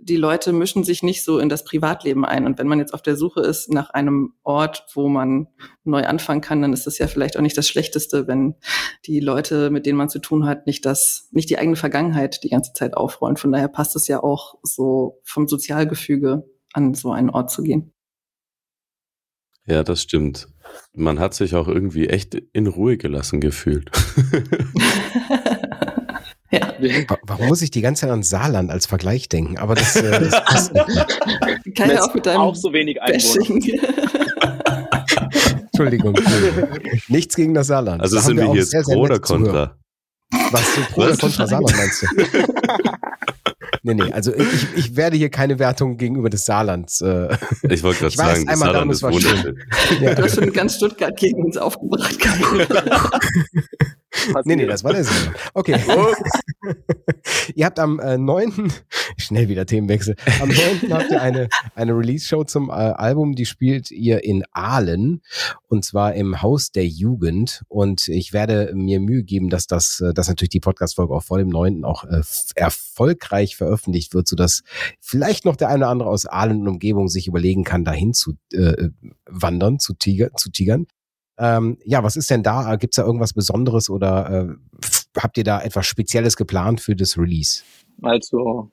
S3: die Leute mischen sich nicht so in das Privatleben ein. Und wenn man jetzt auf der Suche ist nach einem Ort, wo man neu anfangen kann, dann ist das ja vielleicht auch nicht das Schlechteste, wenn die Leute, mit denen man zu tun hat, nicht das, nicht die eigene Vergangenheit die ganze Zeit aufrollen. Von daher passt es ja auch so vom Sozialgefüge an so einen Ort zu gehen.
S4: Ja, das stimmt. Man hat sich auch irgendwie echt in Ruhe gelassen gefühlt.
S2: ja. Warum muss ich die ganze Zeit an Saarland als Vergleich denken? Aber das, äh, das passt
S3: nicht. Kann ja auch mit deinem
S5: auch so wenig
S2: Entschuldigung. Nichts gegen das Saarland.
S4: Also da sind wir, wir jetzt pro oder contra?
S2: Was, du pro oder contra Saarland meinst du? nee, nee, also ich, ich werde hier keine Wertung gegenüber des Saarlands. Äh,
S4: ich wollte gerade sagen, das Saarland ist wunderschön.
S3: Ja. Du hast schon ganz Stuttgart gegen uns aufgebracht.
S2: Nee, nee, das war der Sinn. Okay. ihr habt am äh, 9. Schnell wieder Themenwechsel. Am 9. habt ihr eine, eine Release-Show zum äh, Album, die spielt ihr in Aalen und zwar im Haus der Jugend. Und ich werde mir Mühe geben, dass das, äh, dass natürlich die Podcast-Folge auch vor dem 9. auch äh, erfolgreich veröffentlicht wird, sodass vielleicht noch der eine oder andere aus Aalen und Umgebung sich überlegen kann, dahin zu äh, wandern, zu, tiger, zu tigern. Ähm, ja, was ist denn da? Gibt es da irgendwas Besonderes oder äh, habt ihr da etwas Spezielles geplant für das Release?
S5: Also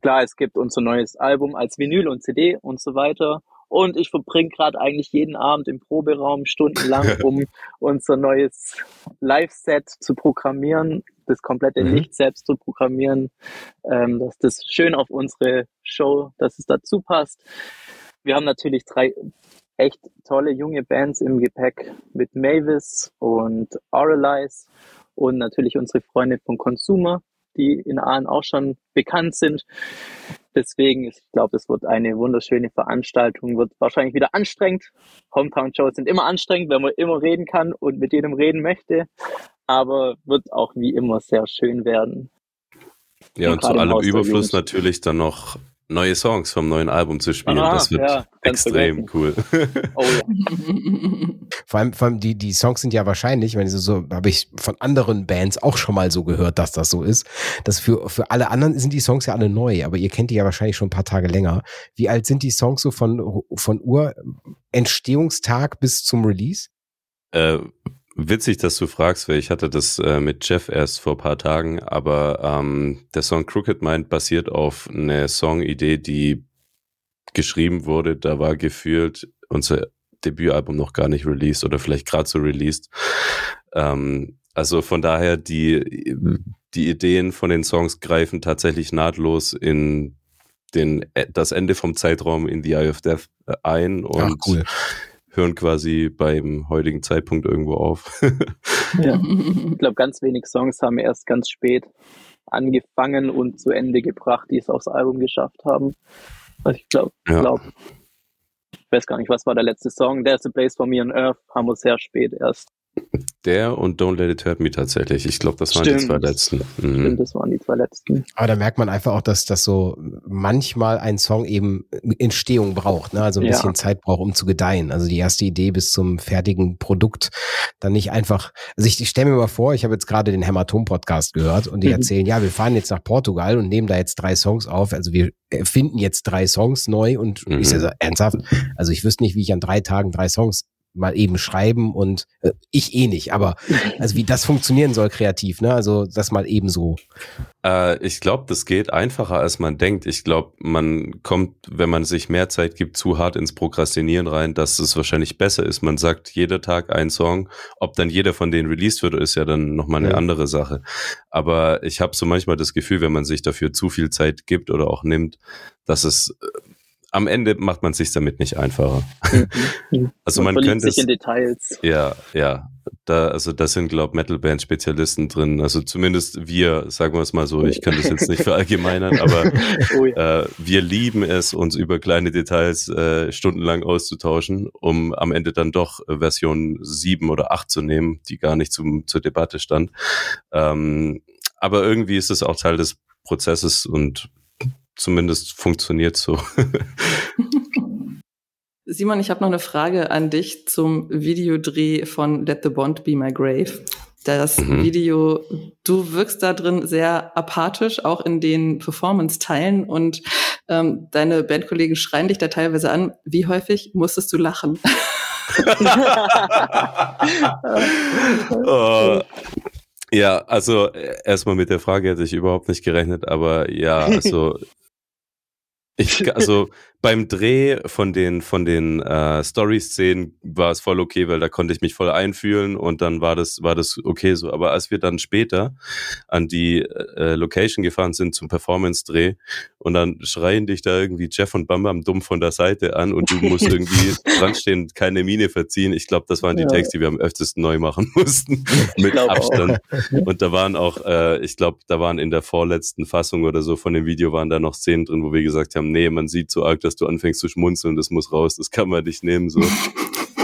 S5: klar, es gibt unser neues Album als Vinyl und CD und so weiter. Und ich verbringe gerade eigentlich jeden Abend im Proberaum stundenlang, um unser neues Live-Set zu programmieren, das komplette mhm. Licht selbst zu programmieren, ähm, dass das schön auf unsere Show, dass es dazu passt. Wir haben natürlich drei echt tolle junge Bands im Gepäck mit Mavis und Auralize und natürlich unsere Freunde von Consumer, die in Aalen auch schon bekannt sind. Deswegen, ich glaube, es wird eine wunderschöne Veranstaltung, wird wahrscheinlich wieder anstrengend. Hometown-Shows sind immer anstrengend, wenn man immer reden kann und mit jedem reden möchte, aber wird auch wie immer sehr schön werden.
S4: Ja, und, und zu allem Überfluss natürlich dann noch neue Songs vom neuen Album zu spielen. Aha, das wird ja, extrem cool. Oh,
S2: ja. vor, allem, vor allem die, die Songs sind ja wahrscheinlich, wenn ich so, so habe ich von anderen Bands auch schon mal so gehört, dass das so ist. Dass für, für alle anderen sind die Songs ja alle neu, aber ihr kennt die ja wahrscheinlich schon ein paar Tage länger. Wie alt sind die Songs so von, von Urentstehungstag bis zum Release?
S4: Äh, Witzig, dass du fragst, weil ich hatte das äh, mit Jeff erst vor paar Tagen, aber ähm, der Song Crooked Mind basiert auf einer Songidee, die geschrieben wurde. Da war gefühlt unser Debütalbum noch gar nicht released oder vielleicht gerade so released. Ähm, also von daher, die, die Ideen von den Songs greifen tatsächlich nahtlos in den, das Ende vom Zeitraum in The Eye of Death äh, ein und Ach, cool hören quasi beim heutigen Zeitpunkt irgendwo auf.
S5: ja. Ich glaube, ganz wenig Songs haben erst ganz spät angefangen und zu Ende gebracht, die es aufs Album geschafft haben. Also ich glaube, ja. glaub, ich weiß gar nicht, was war der letzte Song? There's a Place for Me on Earth haben wir sehr spät erst
S4: der und Don't Let It Hurt Me tatsächlich. Ich glaube, das waren
S5: Stimmt.
S4: die zwei letzten.
S5: Mhm. Stimmt, das waren die zwei letzten.
S2: Aber da merkt man einfach auch, dass das so manchmal ein Song eben Entstehung braucht, ne? also ein ja. bisschen Zeit braucht, um zu gedeihen. Also die erste Idee bis zum fertigen Produkt dann nicht einfach. Also ich, ich stelle mir mal vor, ich habe jetzt gerade den Hämatom-Podcast gehört und die mhm. erzählen, ja, wir fahren jetzt nach Portugal und nehmen da jetzt drei Songs auf. Also wir finden jetzt drei Songs neu und mhm. ich sage ernsthaft, also ich wüsste nicht, wie ich an drei Tagen drei Songs mal eben schreiben und äh, ich eh nicht, aber also wie das funktionieren soll kreativ, ne? Also das mal eben so.
S4: Äh, ich glaube, das geht einfacher, als man denkt. Ich glaube, man kommt, wenn man sich mehr Zeit gibt, zu hart ins Prokrastinieren rein, dass es wahrscheinlich besser ist. Man sagt jeder Tag ein Song. Ob dann jeder von denen released wird, ist ja dann nochmal eine ja. andere Sache. Aber ich habe so manchmal das Gefühl, wenn man sich dafür zu viel Zeit gibt oder auch nimmt, dass es äh, am Ende macht man sich damit nicht einfacher.
S5: Mhm. also man, man könnte sich in Details.
S4: Ja, ja. Da, also da sind, glaube Metal Band Spezialisten drin. Also zumindest wir, sagen wir es mal so, ich kann das jetzt nicht verallgemeinern, aber oh ja. äh, wir lieben es, uns über kleine Details äh, stundenlang auszutauschen, um am Ende dann doch Version 7 oder 8 zu nehmen, die gar nicht zum, zur Debatte stand. Ähm, aber irgendwie ist es auch Teil des Prozesses und zumindest funktioniert so.
S3: Simon, ich habe noch eine Frage an dich zum Videodreh von Let the Bond Be My Grave. Das mhm. Video, du wirkst da drin sehr apathisch, auch in den Performance-Teilen und ähm, deine Bandkollegen schreien dich da teilweise an. Wie häufig musstest du lachen?
S4: oh. Ja, also äh, erstmal mit der Frage hätte ich überhaupt nicht gerechnet, aber ja, also ich, also beim Dreh von den, von den äh, Story-Szenen war es voll okay, weil da konnte ich mich voll einfühlen und dann war das, war das okay so. Aber als wir dann später an die äh, Location gefahren sind zum Performance-Dreh und dann schreien dich da irgendwie Jeff und Bam Bam dumm von der Seite an und du musst irgendwie dranstehen, keine Miene verziehen. Ich glaube, das waren die ja. Takes, die wir am öftesten neu machen mussten. mit Abstand. Auch. Und da waren auch, äh, ich glaube, da waren in der vorletzten Fassung oder so von dem Video waren da noch Szenen drin, wo wir gesagt haben, nee, man sieht so arg, dass dass du anfängst zu schmunzeln, das muss raus, das kann man nicht nehmen. So.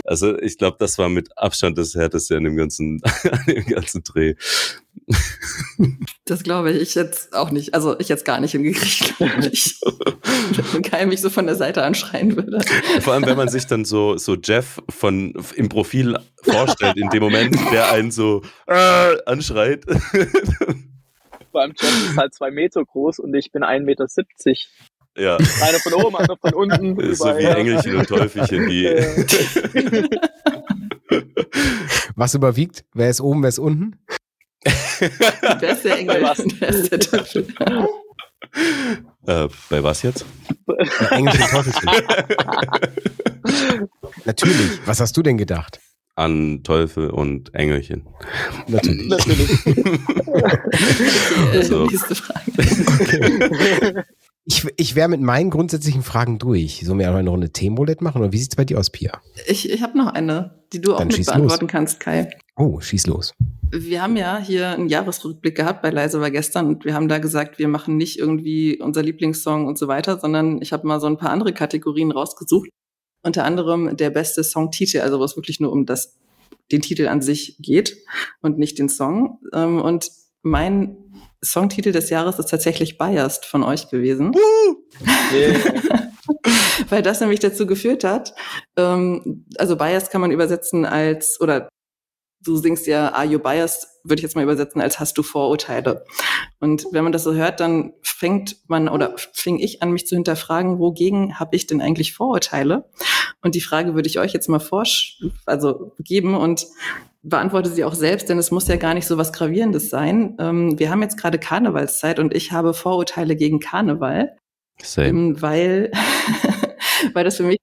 S4: Also ich glaube, das war mit Abstand das Härteste an dem ganzen, an dem ganzen Dreh.
S3: Das glaube ich jetzt auch nicht. Also ich jetzt gar nicht hingekriegt, glaube ich. wenn Kai mich so von der Seite anschreien würde.
S4: Vor allem, wenn man sich dann so, so Jeff von im Profil vorstellt, in dem Moment, der einen so äh, anschreit.
S5: Vor allem Jeff ist halt zwei Meter groß und ich bin 1,70 Meter.
S4: Ja.
S5: Einer von oben, einer von unten.
S4: Ist so wie Engelchen und Teufelchen, die.
S2: Was überwiegt? Wer ist oben, wer ist unten?
S3: wer ist der Engel? Wer ist der Teufel?
S4: Äh, bei was jetzt?
S2: Bei Engelchen und Teufelchen. Natürlich. Was hast du denn gedacht?
S4: An Teufel und Engelchen.
S2: Natürlich.
S3: Natürlich.
S2: also. Nächste Frage. Okay. Ich, ich wäre mit meinen grundsätzlichen Fragen durch. Sollen wir eine Runde Themenroulette machen oder wie sieht es bei dir aus, Pia?
S3: Ich, ich habe noch eine, die du auch Dann mit beantworten los. kannst, Kai.
S2: Oh, schieß los.
S3: Wir haben ja hier einen Jahresrückblick gehabt bei Leise war gestern und wir haben da gesagt, wir machen nicht irgendwie unser Lieblingssong und so weiter, sondern ich habe mal so ein paar andere Kategorien rausgesucht. Unter anderem der beste Songtitel, also wo es wirklich nur um das, den Titel an sich geht und nicht den Song. Ähm, und mein Songtitel des Jahres ist tatsächlich Biased von euch gewesen. Yeah. Weil das nämlich dazu geführt hat, ähm, also Biased kann man übersetzen als, oder du singst ja Are you biased, würde ich jetzt mal übersetzen als hast du Vorurteile. Und wenn man das so hört, dann fängt man oder fing ich an, mich zu hinterfragen, wogegen habe ich denn eigentlich Vorurteile? Und die Frage würde ich euch jetzt mal vorsch also geben und beantworte sie auch selbst, denn es muss ja gar nicht so was Gravierendes sein. Ähm, wir haben jetzt gerade Karnevalszeit und ich habe Vorurteile gegen Karneval.
S4: Same. Ähm,
S3: weil, weil das für mich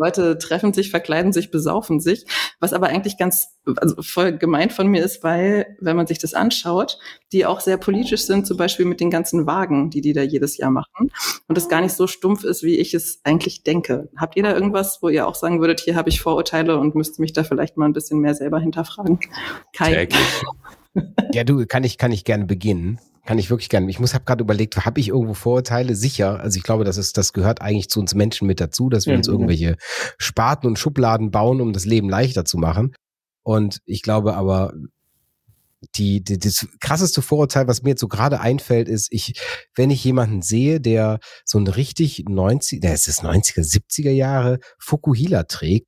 S3: Leute treffen sich, verkleiden sich, besaufen sich, was aber eigentlich ganz also voll gemeint von mir ist, weil, wenn man sich das anschaut, die auch sehr politisch sind, zum Beispiel mit den ganzen Wagen, die die da jedes Jahr machen und es gar nicht so stumpf ist, wie ich es eigentlich denke. Habt ihr da irgendwas, wo ihr auch sagen würdet, hier habe ich Vorurteile und müsste mich da vielleicht mal ein bisschen mehr selber hinterfragen?
S2: Kai. Ja, du, kann ich, kann ich gerne beginnen. Kann ich wirklich gerne. Ich muss, habe gerade überlegt, habe ich irgendwo Vorurteile? Sicher. Also ich glaube, das ist, das gehört eigentlich zu uns Menschen mit dazu, dass wir mhm. uns irgendwelche Spaten und Schubladen bauen, um das Leben leichter zu machen. Und ich glaube aber, die, die, das krasseste Vorurteil, was mir jetzt so gerade einfällt, ist, ich, wenn ich jemanden sehe, der so ein richtig 90, der ist das 90er, 70er Jahre Fukuhila trägt,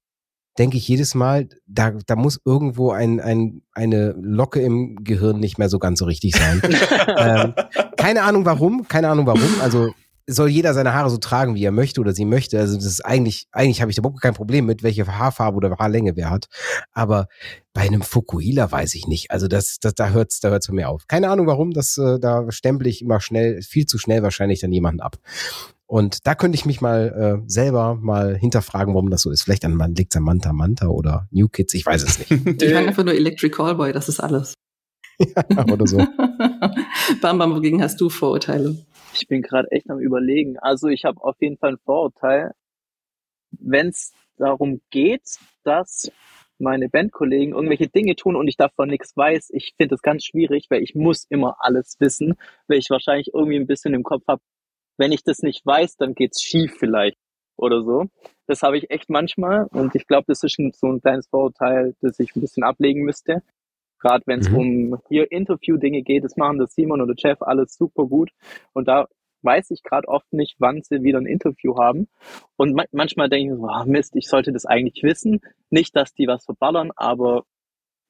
S2: denke ich jedes Mal, da, da muss irgendwo ein, ein, eine Locke im Gehirn nicht mehr so ganz so richtig sein. ähm, keine Ahnung warum, keine Ahnung warum. Also soll jeder seine Haare so tragen, wie er möchte oder sie möchte. Also das ist eigentlich, eigentlich habe ich da überhaupt kein Problem mit, welche Haarfarbe oder Haarlänge wer hat. Aber bei einem Fukuhila weiß ich nicht. Also das, das da hört's, da hört's bei mir auf. Keine Ahnung warum, das, äh, da stempel ich immer schnell, viel zu schnell wahrscheinlich dann jemanden ab. Und da könnte ich mich mal äh, selber mal hinterfragen, warum das so ist. Vielleicht an man liegt an Manta Manta oder New Kids, ich weiß es nicht.
S3: ich meine einfach nur Electric Callboy, das ist alles.
S2: ja, oder so.
S3: Bam Bam, wogegen hast du Vorurteile?
S5: Ich bin gerade echt am überlegen. Also ich habe auf jeden Fall ein Vorurteil. Wenn es darum geht, dass meine Bandkollegen irgendwelche Dinge tun und ich davon nichts weiß, ich finde das ganz schwierig, weil ich muss immer alles wissen, weil ich wahrscheinlich irgendwie ein bisschen im Kopf habe, wenn ich das nicht weiß, dann geht's schief vielleicht oder so. Das habe ich echt manchmal und ich glaube, das ist so ein kleines Vorurteil, das ich ein bisschen ablegen müsste. Gerade wenn es mhm. um hier Interview-Dinge geht, das machen das Simon oder Jeff alles super gut. Und da weiß ich gerade oft nicht, wann sie wieder ein Interview haben. Und ma manchmal denke ich so, oh Mist, ich sollte das eigentlich wissen. Nicht, dass die was verballern, aber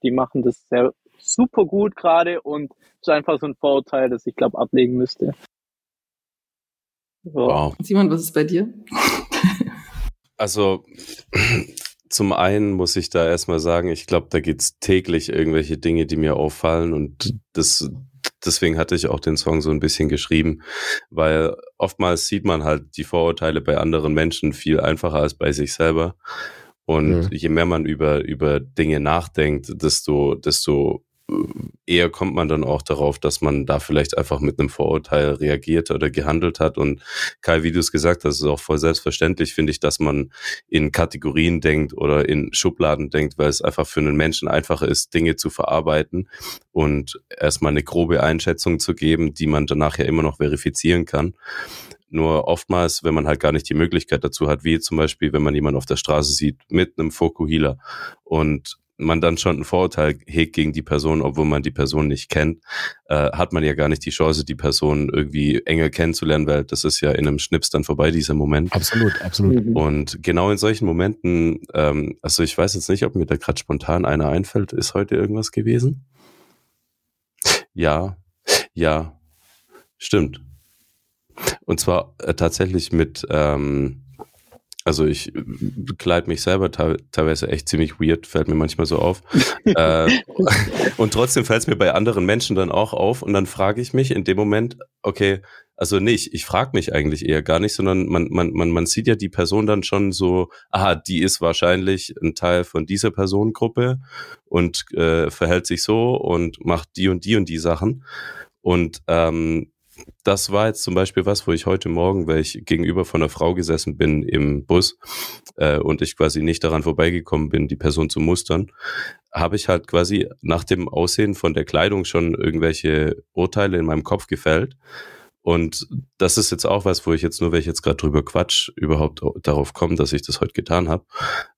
S5: die machen das sehr super gut gerade und es ist einfach so ein Vorurteil, das ich glaube ablegen müsste.
S3: So. Wow. Simon, was ist bei dir?
S4: Also zum einen muss ich da erstmal sagen, ich glaube, da gibt es täglich irgendwelche Dinge, die mir auffallen und das, deswegen hatte ich auch den Song so ein bisschen geschrieben, weil oftmals sieht man halt die Vorurteile bei anderen Menschen viel einfacher als bei sich selber. Und mhm. je mehr man über, über Dinge nachdenkt, desto, desto eher kommt man dann auch darauf, dass man da vielleicht einfach mit einem Vorurteil reagiert oder gehandelt hat. Und Kai, wie du es gesagt hast, ist auch voll selbstverständlich, finde ich, dass man in Kategorien denkt oder in Schubladen denkt, weil es einfach für einen Menschen einfacher ist, Dinge zu verarbeiten und erstmal eine grobe Einschätzung zu geben, die man danach ja immer noch verifizieren kann. Nur oftmals, wenn man halt gar nicht die Möglichkeit dazu hat, wie zum Beispiel, wenn man jemanden auf der Straße sieht mit einem Fokuhila und man dann schon ein Vorurteil hegt gegen die Person, obwohl man die Person nicht kennt, äh, hat man ja gar nicht die Chance, die Person irgendwie enger kennenzulernen, weil das ist ja in einem Schnips dann vorbei, dieser Moment.
S2: Absolut, absolut.
S4: Mhm. Und genau in solchen Momenten, ähm, also ich weiß jetzt nicht, ob mir da gerade spontan einer einfällt, ist heute irgendwas gewesen? Ja, ja, stimmt. Und zwar äh, tatsächlich mit, ähm, also ich äh, kleide mich selber teilweise echt ziemlich weird, fällt mir manchmal so auf. äh, und trotzdem fällt es mir bei anderen Menschen dann auch auf und dann frage ich mich in dem Moment, okay, also nicht, ich frage mich eigentlich eher gar nicht, sondern man, man, man, man sieht ja die Person dann schon so, aha, die ist wahrscheinlich ein Teil von dieser Personengruppe und äh, verhält sich so und macht die und die und die Sachen. Und ähm, das war jetzt zum Beispiel was, wo ich heute Morgen, weil ich gegenüber von einer Frau gesessen bin im Bus äh, und ich quasi nicht daran vorbeigekommen bin, die Person zu mustern, habe ich halt quasi nach dem Aussehen von der Kleidung schon irgendwelche Urteile in meinem Kopf gefällt. Und das ist jetzt auch was, wo ich jetzt nur, weil ich jetzt gerade drüber quatsch, überhaupt darauf komme, dass ich das heute getan habe.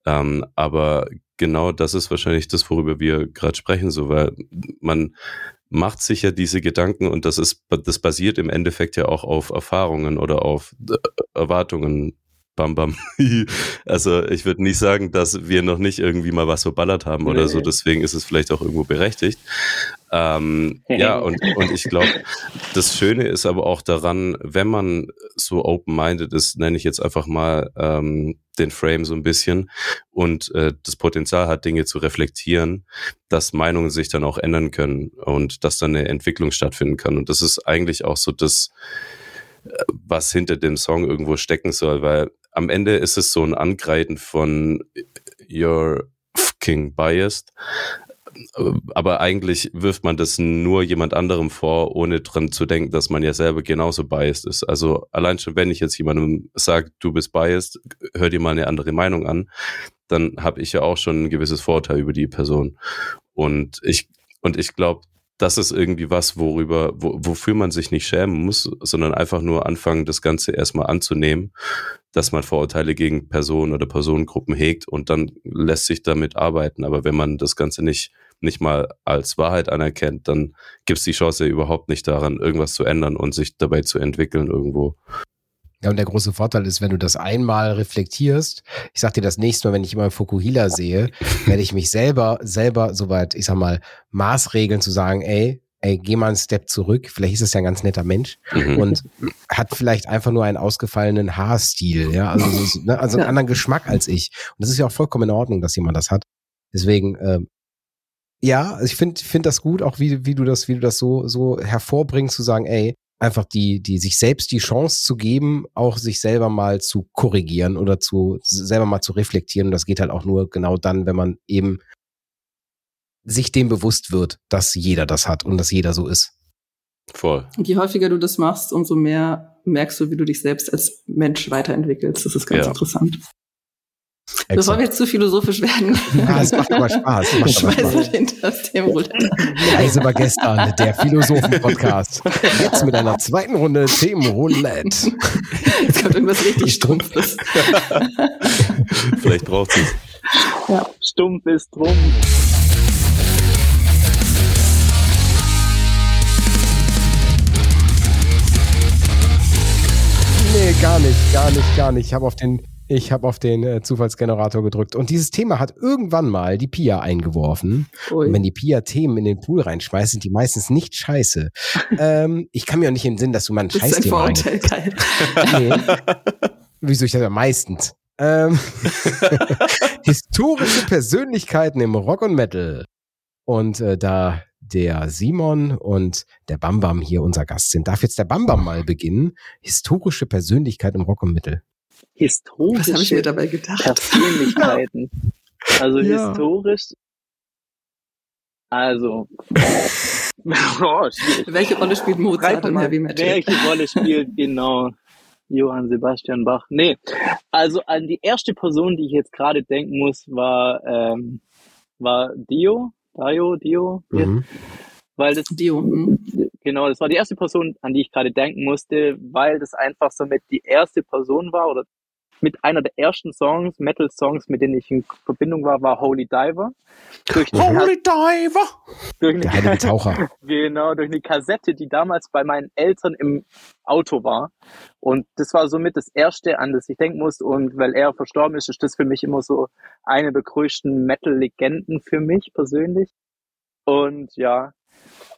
S4: Ähm, aber genau das ist wahrscheinlich das, worüber wir gerade sprechen, so weil man macht sich ja diese Gedanken und das ist, das basiert im Endeffekt ja auch auf Erfahrungen oder auf äh, Erwartungen. Bam, bam. also ich würde nicht sagen, dass wir noch nicht irgendwie mal was verballert haben oder so. Deswegen ist es vielleicht auch irgendwo berechtigt. Ähm, ja, und, und ich glaube, das Schöne ist aber auch daran, wenn man so open-minded ist, nenne ich jetzt einfach mal ähm, den Frame so ein bisschen und äh, das Potenzial hat, Dinge zu reflektieren, dass Meinungen sich dann auch ändern können und dass dann eine Entwicklung stattfinden kann. Und das ist eigentlich auch so das, äh, was hinter dem Song irgendwo stecken soll, weil am Ende ist es so ein Angreifen von You're fucking biased aber eigentlich wirft man das nur jemand anderem vor, ohne dran zu denken, dass man ja selber genauso biased ist. Also allein schon, wenn ich jetzt jemandem sage, du bist biased, hör dir mal eine andere Meinung an, dann habe ich ja auch schon ein gewisses Vorteil über die Person. Und ich, und ich glaube, das ist irgendwie was, worüber, wo, wofür man sich nicht schämen muss, sondern einfach nur anfangen, das Ganze erstmal anzunehmen, dass man Vorurteile gegen Personen oder Personengruppen hegt und dann lässt sich damit arbeiten. Aber wenn man das Ganze nicht nicht mal als Wahrheit anerkennt, dann gibt es die Chance überhaupt nicht daran, irgendwas zu ändern und sich dabei zu entwickeln irgendwo.
S2: Ja, und der große Vorteil ist, wenn du das einmal reflektierst, ich sag dir das nächste Mal, wenn ich immer Fukuhila sehe, werde ich mich selber, selber soweit, ich sag mal, maßregeln zu sagen, ey, ey, geh mal einen Step zurück, vielleicht ist es ja ein ganz netter Mensch mhm. und hat vielleicht einfach nur einen ausgefallenen Haarstil, ja, also, so, ne, also einen anderen Geschmack als ich. Und das ist ja auch vollkommen in Ordnung, dass jemand das hat. Deswegen, äh, ja, ich finde find das gut, auch wie, wie du das, wie du das so, so hervorbringst, zu sagen, ey, einfach die, die sich selbst die Chance zu geben, auch sich selber mal zu korrigieren oder zu selber mal zu reflektieren. Und das geht halt auch nur genau dann, wenn man eben sich dem bewusst wird, dass jeder das hat und dass jeder so ist.
S4: Voll.
S3: Und je häufiger du das machst, umso mehr merkst du, wie du dich selbst als Mensch weiterentwickelst. Das ist ganz ja. interessant. Exakt. Bevor wir jetzt zu philosophisch werden.
S2: Ja, es macht aber Spaß. Macht
S3: Schmeißen wir hinter das Themenroulette.
S2: Reise war gestern, der Philosophen-Podcast. Jetzt mit einer zweiten Runde Themenroulette.
S3: Jetzt kommt irgendwas richtig Stumpfes.
S4: Vielleicht braucht es.
S5: Ja, stumpf ist drum.
S2: Nee, gar nicht, gar nicht, gar nicht. Ich habe auf den ich habe auf den äh, Zufallsgenerator gedrückt. Und dieses Thema hat irgendwann mal die Pia eingeworfen. Und wenn die Pia Themen in den Pool reinschmeißt, sind die meistens nicht scheiße. ähm, ich kann mir auch nicht in den Sinn, dass du mal ein Scheißthema
S3: Das ist ein nee.
S2: Wieso ich das ja meistens? Ähm, historische Persönlichkeiten im Rock und Metal. Und äh, da der Simon und der Bambam hier unser Gast sind, darf jetzt der Bambam mal beginnen. Historische Persönlichkeit im Rock und Metal
S5: historische
S3: Was ich mir dabei gedacht?
S5: Persönlichkeiten. Also ja. historisch. Also.
S3: oh, welche Rolle spielt Mozart im Heavy Metal?
S5: Welche Rolle spielt genau Johann Sebastian Bach? Nee. Also an die erste Person, die ich jetzt gerade denken muss, war, ähm, war Dio. Dio, Dio. Mhm. Weil das, Dio. Mhm. Genau, das war die erste Person, an die ich gerade denken musste, weil das einfach so mit die erste Person war oder mit einer der ersten Songs, Metal-Songs, mit denen ich in Verbindung war, war Holy Diver.
S2: Durch Holy Diver!
S5: Durch
S2: der heilige Taucher.
S5: genau, durch eine Kassette, die damals bei meinen Eltern im Auto war. Und das war somit das erste, an das ich denken muss. Und weil er verstorben ist, ist das für mich immer so eine der größten Metal-Legenden für mich persönlich. Und ja,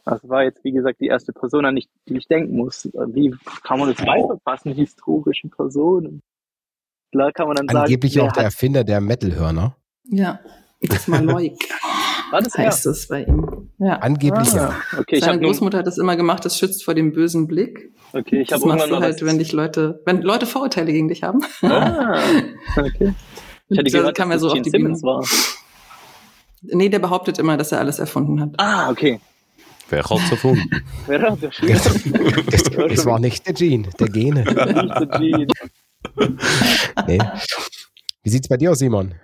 S5: das war jetzt, wie gesagt, die erste Person, an die ich denken muss. Wie kann man das weiterfassen, historische Personen? Klar kann man dann
S2: sagen. Angeblich auch der Erfinder der Metal-Hörner.
S3: Ja, das Maloik. War das heißt es bei ihm. Ja.
S2: Angeblich ah,
S3: ja. Okay, Seine Großmutter hat das immer gemacht, das schützt vor dem bösen Blick.
S5: Okay, ich habe
S3: irgendwann machst du halt, wenn dich Leute, wenn Leute Vorurteile gegen dich haben.
S5: Ah, okay. Ich
S3: hatte gehört, kann man so auf die Simmons war. Nee, der behauptet immer, dass er alles erfunden hat.
S5: Ah, okay.
S4: Wer hat es erfunden?
S5: Wer hat es erfunden?
S2: Es war nicht der Gene, der Gene. nee. Wie sieht's bei dir aus, Simon?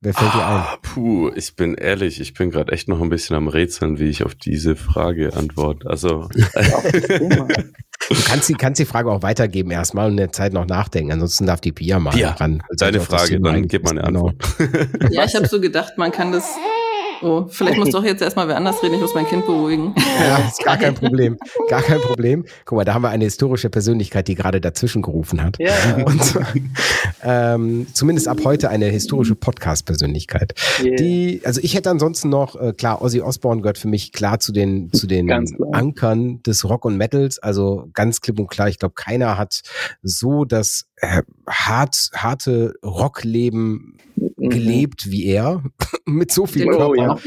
S2: Wer fällt dir ein? Ah,
S4: puh, ich bin ehrlich, ich bin gerade echt noch ein bisschen am Rätseln, wie ich auf diese Frage antworte. Also.
S2: du kannst die, kannst die Frage auch weitergeben erstmal und in der Zeit noch nachdenken. Ansonsten darf die Pia mal
S4: ja, ran. Also deine Frage, dann gib mal eine Antwort.
S3: Genau. Ja, ich habe so gedacht, man kann das Oh, vielleicht muss doch jetzt erstmal wer anders reden, ich muss mein Kind beruhigen.
S2: Ja, ist gar kein Problem. Gar kein Problem. Guck mal, da haben wir eine historische Persönlichkeit, die gerade dazwischen gerufen hat.
S5: Ja.
S2: Und ähm, zumindest ab heute eine historische Podcast-Persönlichkeit. Yeah. Die, also ich hätte ansonsten noch, äh, klar, Ozzy Osbourne gehört für mich klar zu den, zu den Ankern des Rock und Metals. Also ganz klipp und klar, ich glaube, keiner hat so das äh, hart, harte Rockleben mhm. gelebt wie er, mit so viel Körper. Ja.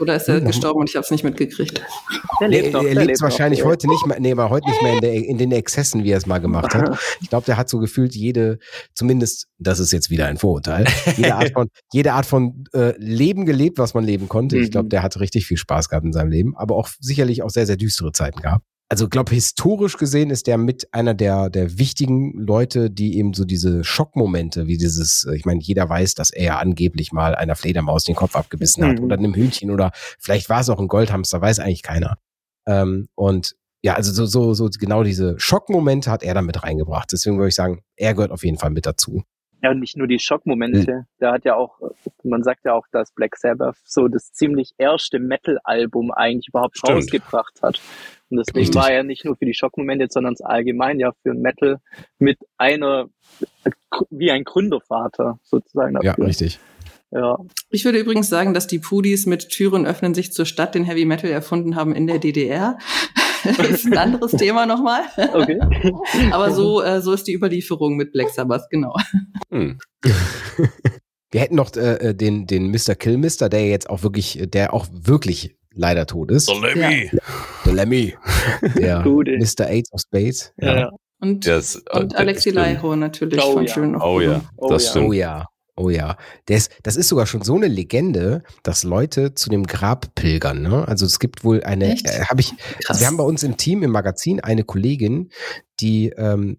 S3: Oder ist er mhm. gestorben und ich habe es nicht mitgekriegt?
S2: Der lebt doch, er lebt es wahrscheinlich noch, heute nicht mehr, nee, aber heute nicht mehr in, der, in den Exzessen, wie er es mal gemacht hat. Ich glaube, der hat so gefühlt jede, zumindest, das ist jetzt wieder ein Vorurteil, jede Art von, jede Art von äh, Leben gelebt, was man leben konnte. Ich glaube, mhm. der hat richtig viel Spaß gehabt in seinem Leben, aber auch sicherlich auch sehr, sehr düstere Zeiten gehabt also glaube historisch gesehen ist der mit einer der der wichtigen Leute, die eben so diese Schockmomente, wie dieses, äh, ich meine, jeder weiß, dass er ja angeblich mal einer Fledermaus den Kopf abgebissen hat mhm. oder einem Hühnchen oder vielleicht war es auch ein Goldhamster, weiß eigentlich keiner. Ähm, und ja, also so, so, so genau diese Schockmomente hat er da mit reingebracht. Deswegen würde ich sagen, er gehört auf jeden Fall mit dazu.
S5: Ja, und nicht nur die Schockmomente. Mhm. Der hat ja auch, man sagt ja auch, dass Black Sabbath so das ziemlich erste Metal-Album eigentlich überhaupt Stimmt. rausgebracht hat. Und deswegen Richtig. war er nicht nur für die Schockmomente, sondern allgemein ja für Metal mit einer, wie ein Gründervater sozusagen.
S2: Dafür. Ja, richtig.
S5: Ja.
S3: Ich würde übrigens sagen, dass die Pudis mit Türen öffnen sich zur Stadt den Heavy Metal erfunden haben in der DDR. das ist ein anderes Thema nochmal.
S5: Okay.
S3: Aber so, äh, so ist die Überlieferung mit Black Sabbath, genau. Hm.
S2: Wir hätten noch äh, den, den Mr. Killmister, der jetzt auch wirklich, der auch wirklich leider tot ist.
S4: The Lemmy.
S2: Ja. The Lemmy. Der Mr. Eight of Spades.
S3: Ja. ja. Und, yes, und Alexi Laiho natürlich oh, von
S4: ja.
S3: Schön
S4: Oh ja,
S2: oh,
S4: das
S2: ja.
S4: stimmt.
S2: Oh ja. Oh ja, das, das ist sogar schon so eine Legende, dass Leute zu dem Grab pilgern. Ne? Also es gibt wohl eine, äh, habe ich, wir haben bei uns im Team im Magazin eine Kollegin, die ähm,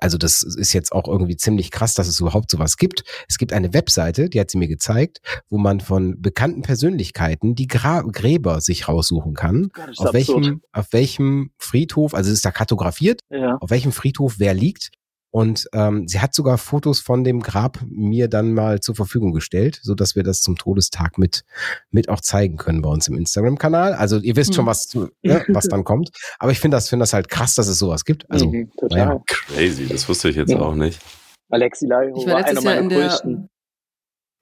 S2: also das ist jetzt auch irgendwie ziemlich krass, dass es überhaupt sowas gibt. Es gibt eine Webseite, die hat sie mir gezeigt, wo man von bekannten Persönlichkeiten die Gra Gräber sich raussuchen kann. Auf welchem, auf welchem Friedhof, also es ist da kartografiert, ja. auf welchem Friedhof wer liegt. Und ähm, sie hat sogar Fotos von dem Grab mir dann mal zur Verfügung gestellt, so dass wir das zum Todestag mit mit auch zeigen können bei uns im Instagram-Kanal. Also ihr wisst schon, hm. was ne, was dann kommt. Aber ich finde das finde das halt krass, dass es sowas gibt. Also mhm,
S4: total ja. crazy. Das wusste ich jetzt ja. auch nicht.
S5: Alexi Laiho war, war einer meiner größten.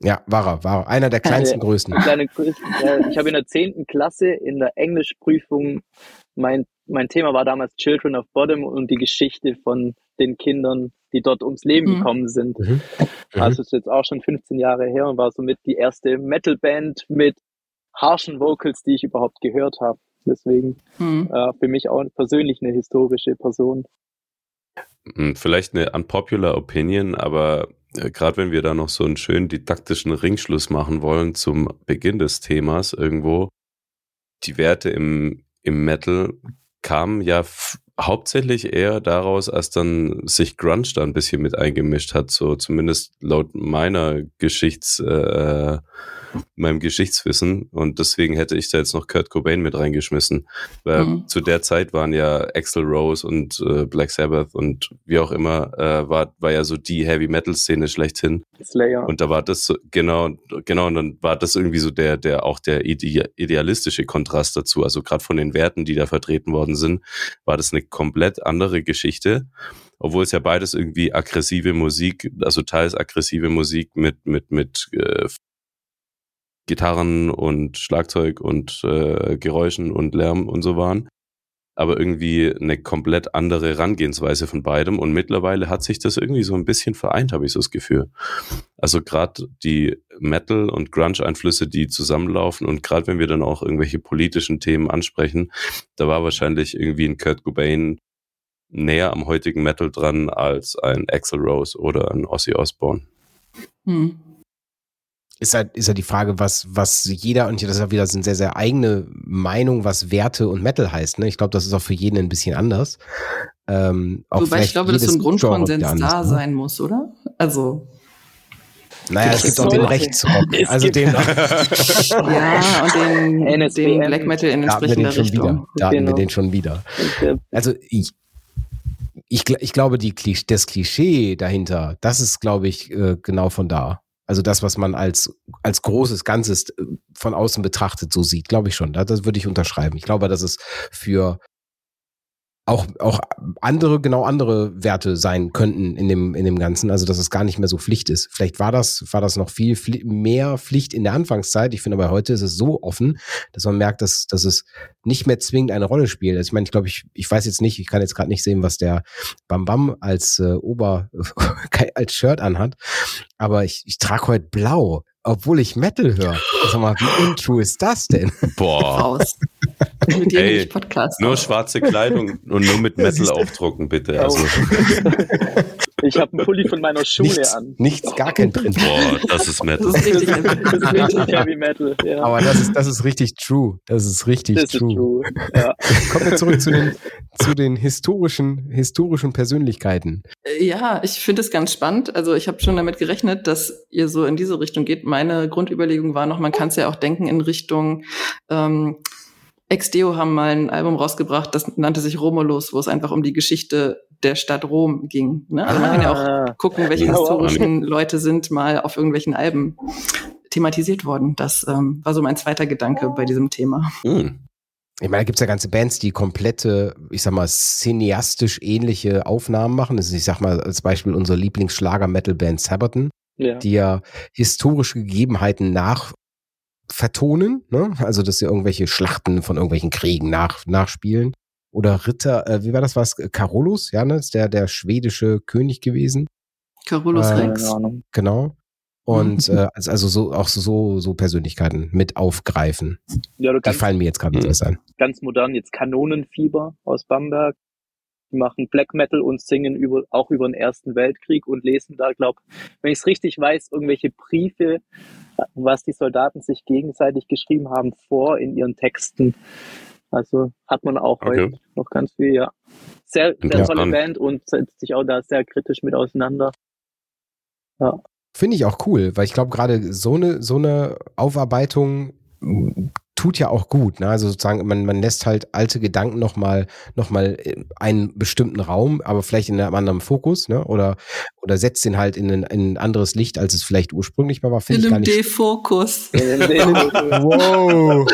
S2: Ja, war er, war er. Einer der kleinsten, größten.
S5: Kleine, ich habe in der zehnten Klasse in der Englischprüfung mein mein Thema war damals Children of Bottom und die Geschichte von den Kindern, die dort ums Leben mhm. gekommen sind. Mhm. mhm. Also ist jetzt auch schon 15 Jahre her und war somit die erste Metalband mit harschen Vocals, die ich überhaupt gehört habe. Deswegen mhm. äh, für mich auch persönlich eine historische Person.
S4: Hm, vielleicht eine unpopular Opinion, aber äh, gerade wenn wir da noch so einen schönen didaktischen Ringschluss machen wollen zum Beginn des Themas irgendwo, die Werte im, im Metal kam ja hauptsächlich eher daraus, als dann sich Grunge da ein bisschen mit eingemischt hat, so zumindest laut meiner Geschichts, äh, meinem Geschichtswissen. Und deswegen hätte ich da jetzt noch Kurt Cobain mit reingeschmissen. Weil mhm. zu der Zeit waren ja Axel Rose und äh, Black Sabbath und wie auch immer, äh, war, war ja so die Heavy Metal Szene schlechthin. Slayer. Und da war das so, genau, genau, und dann war das irgendwie so der, der auch der ide idealistische Kontrast dazu. Also gerade von den Werten, die da vertreten worden sind, war das eine komplett andere Geschichte obwohl es ja beides irgendwie aggressive Musik, also teils aggressive Musik mit mit mit äh, Gitarren und Schlagzeug und äh, Geräuschen und Lärm und so waren. Aber irgendwie eine komplett andere Herangehensweise von beidem. Und mittlerweile hat sich das irgendwie so ein bisschen vereint, habe ich so das Gefühl. Also gerade die Metal- und Grunge-Einflüsse, die zusammenlaufen und gerade wenn wir dann auch irgendwelche politischen Themen ansprechen, da war wahrscheinlich irgendwie ein Kurt Cobain näher am heutigen Metal dran als ein Axel Rose oder ein Ozzy Osbourne. Hm
S2: ist halt, ist halt die Frage, was, was jeder, und das ist ja wieder so eine sehr, sehr eigene Meinung, was Werte und Metal heißt. Ne? Ich glaube, das ist auch für jeden ein bisschen anders.
S3: Ähm, Wobei ich glaube, dass so ein Grundkonsens da ne? sein muss, oder? Also.
S2: Naja, es gibt auch den Rechtsrock. Also den.
S3: ja, und den, den Black Metal in entsprechender
S2: da Richtung. Wieder. Da hatten genau. wir den schon wieder. Also ich, ich, ich glaube, die, das Klischee dahinter, das ist, glaube ich, äh, genau von da. Also das, was man als, als großes Ganzes äh, von außen betrachtet, so sieht, glaube ich schon. Das würde ich unterschreiben. Ich glaube, dass es für auch, auch andere, genau andere Werte sein könnten in dem, in dem Ganzen. Also, dass es gar nicht mehr so Pflicht ist. Vielleicht war das, war das noch viel mehr Pflicht in der Anfangszeit. Ich finde aber heute ist es so offen, dass man merkt, dass, dass es nicht mehr zwingend eine Rolle spielt. Also ich meine, ich glaube, ich, ich weiß jetzt nicht, ich kann jetzt gerade nicht sehen, was der Bam Bam als äh, Ober, als Shirt anhat. Aber ich, ich trage heute blau obwohl ich Metal höre. Sag mal, wie untrue ist das denn?
S4: Boah. Raus.
S3: mit dir hey, Podcast.
S4: Nur schwarze Kleidung und nur mit Metal aufdrucken, bitte. Also.
S5: Ich habe einen Pulli von meiner Schule
S2: nichts,
S5: an.
S2: Nichts, gar kein Print.
S4: Boah, das ist Metal. Das ist richtig,
S5: das ist richtig Heavy Metal. Ja.
S2: Aber das ist, das ist richtig true. Das ist richtig das true. Ist true. Ja. Kommen wir zurück zu den, zu den historischen, historischen Persönlichkeiten.
S3: Ja, ich finde es ganz spannend. Also ich habe schon damit gerechnet, dass ihr so in diese Richtung geht. Meine Grundüberlegung war noch, man kann es ja auch denken in Richtung ähm, Exdeo haben mal ein Album rausgebracht, das nannte sich Romulus, wo es einfach um die Geschichte der Stadt Rom ging. Ne? Also ah, man kann ja auch ah. gucken, welche ja, historischen Leute sind mal auf irgendwelchen Alben thematisiert worden. Das ähm, war so mein zweiter Gedanke bei diesem Thema.
S2: Hm. Ich meine, da gibt es ja ganze Bands, die komplette, ich sag mal, cineastisch ähnliche Aufnahmen machen. Das ist, ich sag mal, als Beispiel unsere Lieblingsschlager-Metal-Band Sabaton. ja. die ja historische Gegebenheiten nach vertonen, ne? also dass sie irgendwelche Schlachten von irgendwelchen Kriegen nach, nachspielen. Oder Ritter, äh, wie war das was? Carolus, ja, ne? Ist der, der schwedische König gewesen.
S3: Carolus äh, Rex.
S2: Genau. Und äh, also so auch so, so Persönlichkeiten mit aufgreifen. Ja, die fallen mir jetzt gerade nicht was ein.
S5: Ganz modern, jetzt Kanonenfieber aus Bamberg. Die machen Black Metal und singen über, auch über den Ersten Weltkrieg und lesen da, glaube wenn ich es richtig weiß, irgendwelche Briefe, was die Soldaten sich gegenseitig geschrieben haben, vor in ihren Texten. Also hat man auch okay. heute noch ganz viel, ja. Sehr, sehr tolle Band und setzt sich auch da sehr kritisch mit auseinander.
S2: Ja. Finde ich auch cool, weil ich glaube, gerade so eine, so eine Aufarbeitung tut ja auch gut. Ne? Also sozusagen, man, man lässt halt alte Gedanken nochmal noch mal einen bestimmten Raum, aber vielleicht in einem anderen Fokus, ne? Oder, oder setzt den halt in ein, in ein anderes Licht, als es vielleicht ursprünglich mal war.
S3: In einem D-Fokus.
S2: wow.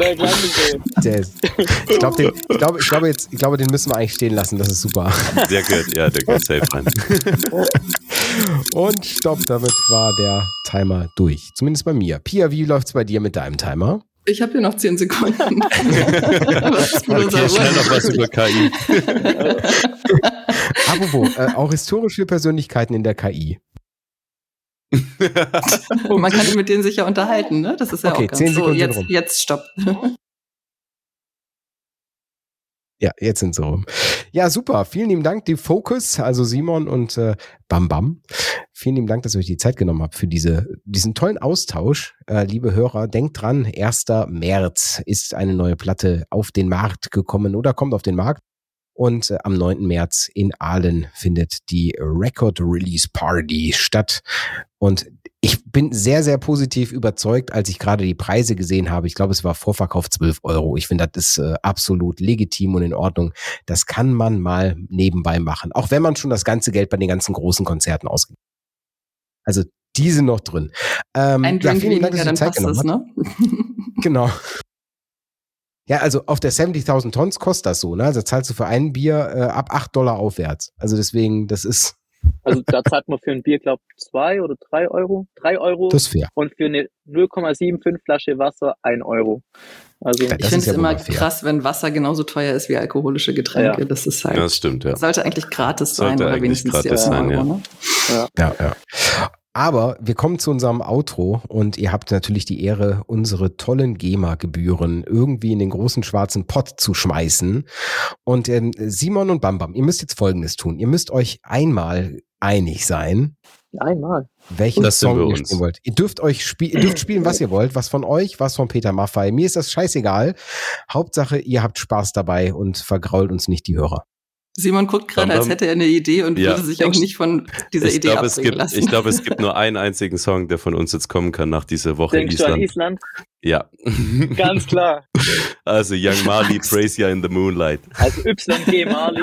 S2: Der ist, ich glaube, ich jetzt, ich glaube, den müssen wir eigentlich stehen lassen. Das ist super.
S4: Der gehört, ja, der gehört safe rein.
S2: Und stopp, damit war der Timer durch. Zumindest bei mir. Pia, wie läuft's bei dir mit deinem Timer?
S3: Ich habe hier noch 10 Sekunden.
S4: okay, schnell noch was über KI.
S2: Apropos, äh, auch historische Persönlichkeiten in der KI.
S3: Man kann mit denen sich ja unterhalten, ne? Das ist ja
S2: okay,
S3: auch ganz
S2: 10 Sekunden
S3: so. Jetzt,
S2: rum.
S3: jetzt stopp.
S2: Ja, jetzt sind sie rum. Ja, super. Vielen lieben Dank, die Focus, also Simon und äh, Bam Bam. Vielen lieben Dank, dass ihr euch die Zeit genommen habt für diese, diesen tollen Austausch. Äh, liebe Hörer, denkt dran, 1. März ist eine neue Platte auf den Markt gekommen oder kommt auf den Markt. Und äh, am 9. März in Aalen findet die Record Release Party statt. Und ich bin sehr, sehr positiv überzeugt, als ich gerade die Preise gesehen habe. Ich glaube, es war Vorverkauf 12 Euro. Ich finde, das ist äh, absolut legitim und in Ordnung. Das kann man mal nebenbei machen. Auch wenn man schon das ganze Geld bei den ganzen großen Konzerten ausgibt. Also, die sind noch drin.
S3: Ähm, Ein Drink ja, vielen Dank, dass du Zeit genommen hast. Ne?
S2: genau. Ja, also auf der 70.000 Tons kostet das so, ne? Also zahlst du für ein Bier äh, ab 8 Dollar aufwärts. Also deswegen, das ist
S5: also da zahlt man für ein Bier, glaube ich, zwei oder drei Euro. Drei Euro.
S2: Das ist fair.
S5: Und für eine 0,75 Flasche Wasser ein Euro. Also
S3: ja, ich finde es ja immer krass, wenn Wasser genauso teuer ist wie alkoholische Getränke. Ja. Das ist halt.
S4: Das stimmt, ja.
S3: Sollte eigentlich gratis sein sollte oder wenigstens
S4: gratis sein, Euro, ja. Ne?
S2: ja. Ja, ja. Aber wir kommen zu unserem Outro und ihr habt natürlich die Ehre, unsere tollen GEMA-Gebühren irgendwie in den großen schwarzen Pott zu schmeißen. Und äh, Simon und Bambam, ihr müsst jetzt Folgendes tun. Ihr müsst euch einmal einig sein.
S5: Einmal.
S2: Welchen das Song ihr spielen wollt. Ihr dürft euch spielen, ihr dürft spielen, was ihr wollt. Was von euch, was von Peter Maffei. Mir ist das scheißegal. Hauptsache, ihr habt Spaß dabei und vergrault uns nicht die Hörer.
S3: Simon guckt gerade, als hätte er eine Idee und ja. würde sich auch nicht von dieser ich Idee glaub,
S4: es gibt,
S3: lassen.
S4: Ich glaube, es gibt nur einen einzigen Song, der von uns jetzt kommen kann nach dieser Woche
S5: Denkst in Island. Du an Island?
S4: Ja.
S5: Ganz klar.
S4: Also Young Marley, Praise Ya in the Moonlight.
S5: Also YG Marley.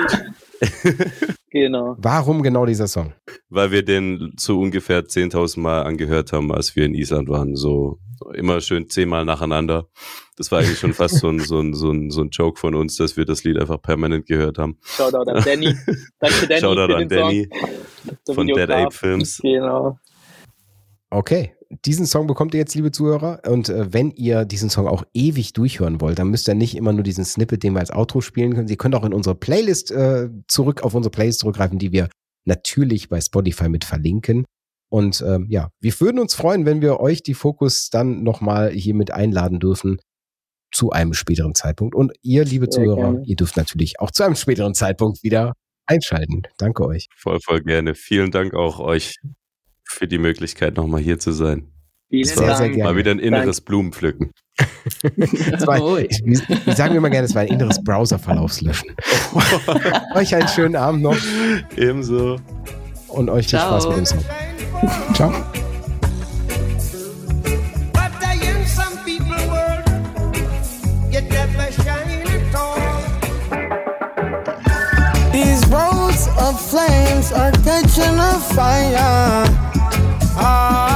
S5: genau.
S2: Warum genau dieser Song?
S4: Weil wir den so ungefähr 10.000 Mal angehört haben, als wir in Island waren. So immer schön zehnmal nacheinander. Das war eigentlich schon fast so ein, so, ein, so, ein, so ein Joke von uns, dass wir das Lied einfach permanent gehört haben.
S5: Shoutout an Danny. Danke Danny.
S4: Shoutout an Danny von Dead Ape Films.
S5: Genau.
S2: Okay, diesen Song bekommt ihr jetzt, liebe Zuhörer. Und äh, wenn ihr diesen Song auch ewig durchhören wollt, dann müsst ihr nicht immer nur diesen Snippet, den wir als Outro spielen können. Sie könnt auch in unsere Playlist äh, zurück, auf unsere Playlist zurückgreifen, die wir natürlich bei Spotify mit verlinken. Und ähm, ja, wir würden uns freuen, wenn wir euch die Fokus dann nochmal hier mit einladen dürfen zu einem späteren Zeitpunkt. Und ihr, liebe Sehr Zuhörer, gerne. ihr dürft natürlich auch zu einem späteren Zeitpunkt wieder einschalten. Danke euch.
S4: Voll, voll gerne. Vielen Dank auch euch für die Möglichkeit, nochmal hier zu sein.
S5: Vielen
S4: sehr,
S5: Dank.
S4: sehr gerne. Mal wieder ein inneres Dank. Blumenpflücken.
S2: war, ich, ich sagen wir mal gerne, es war ein inneres Browser-Verlaufslöschen. euch einen schönen Abend noch.
S4: Ebenso.
S2: Und euch viel Spaß mit dem Song. Ciao. These roads of flames are catching a fire. Ah.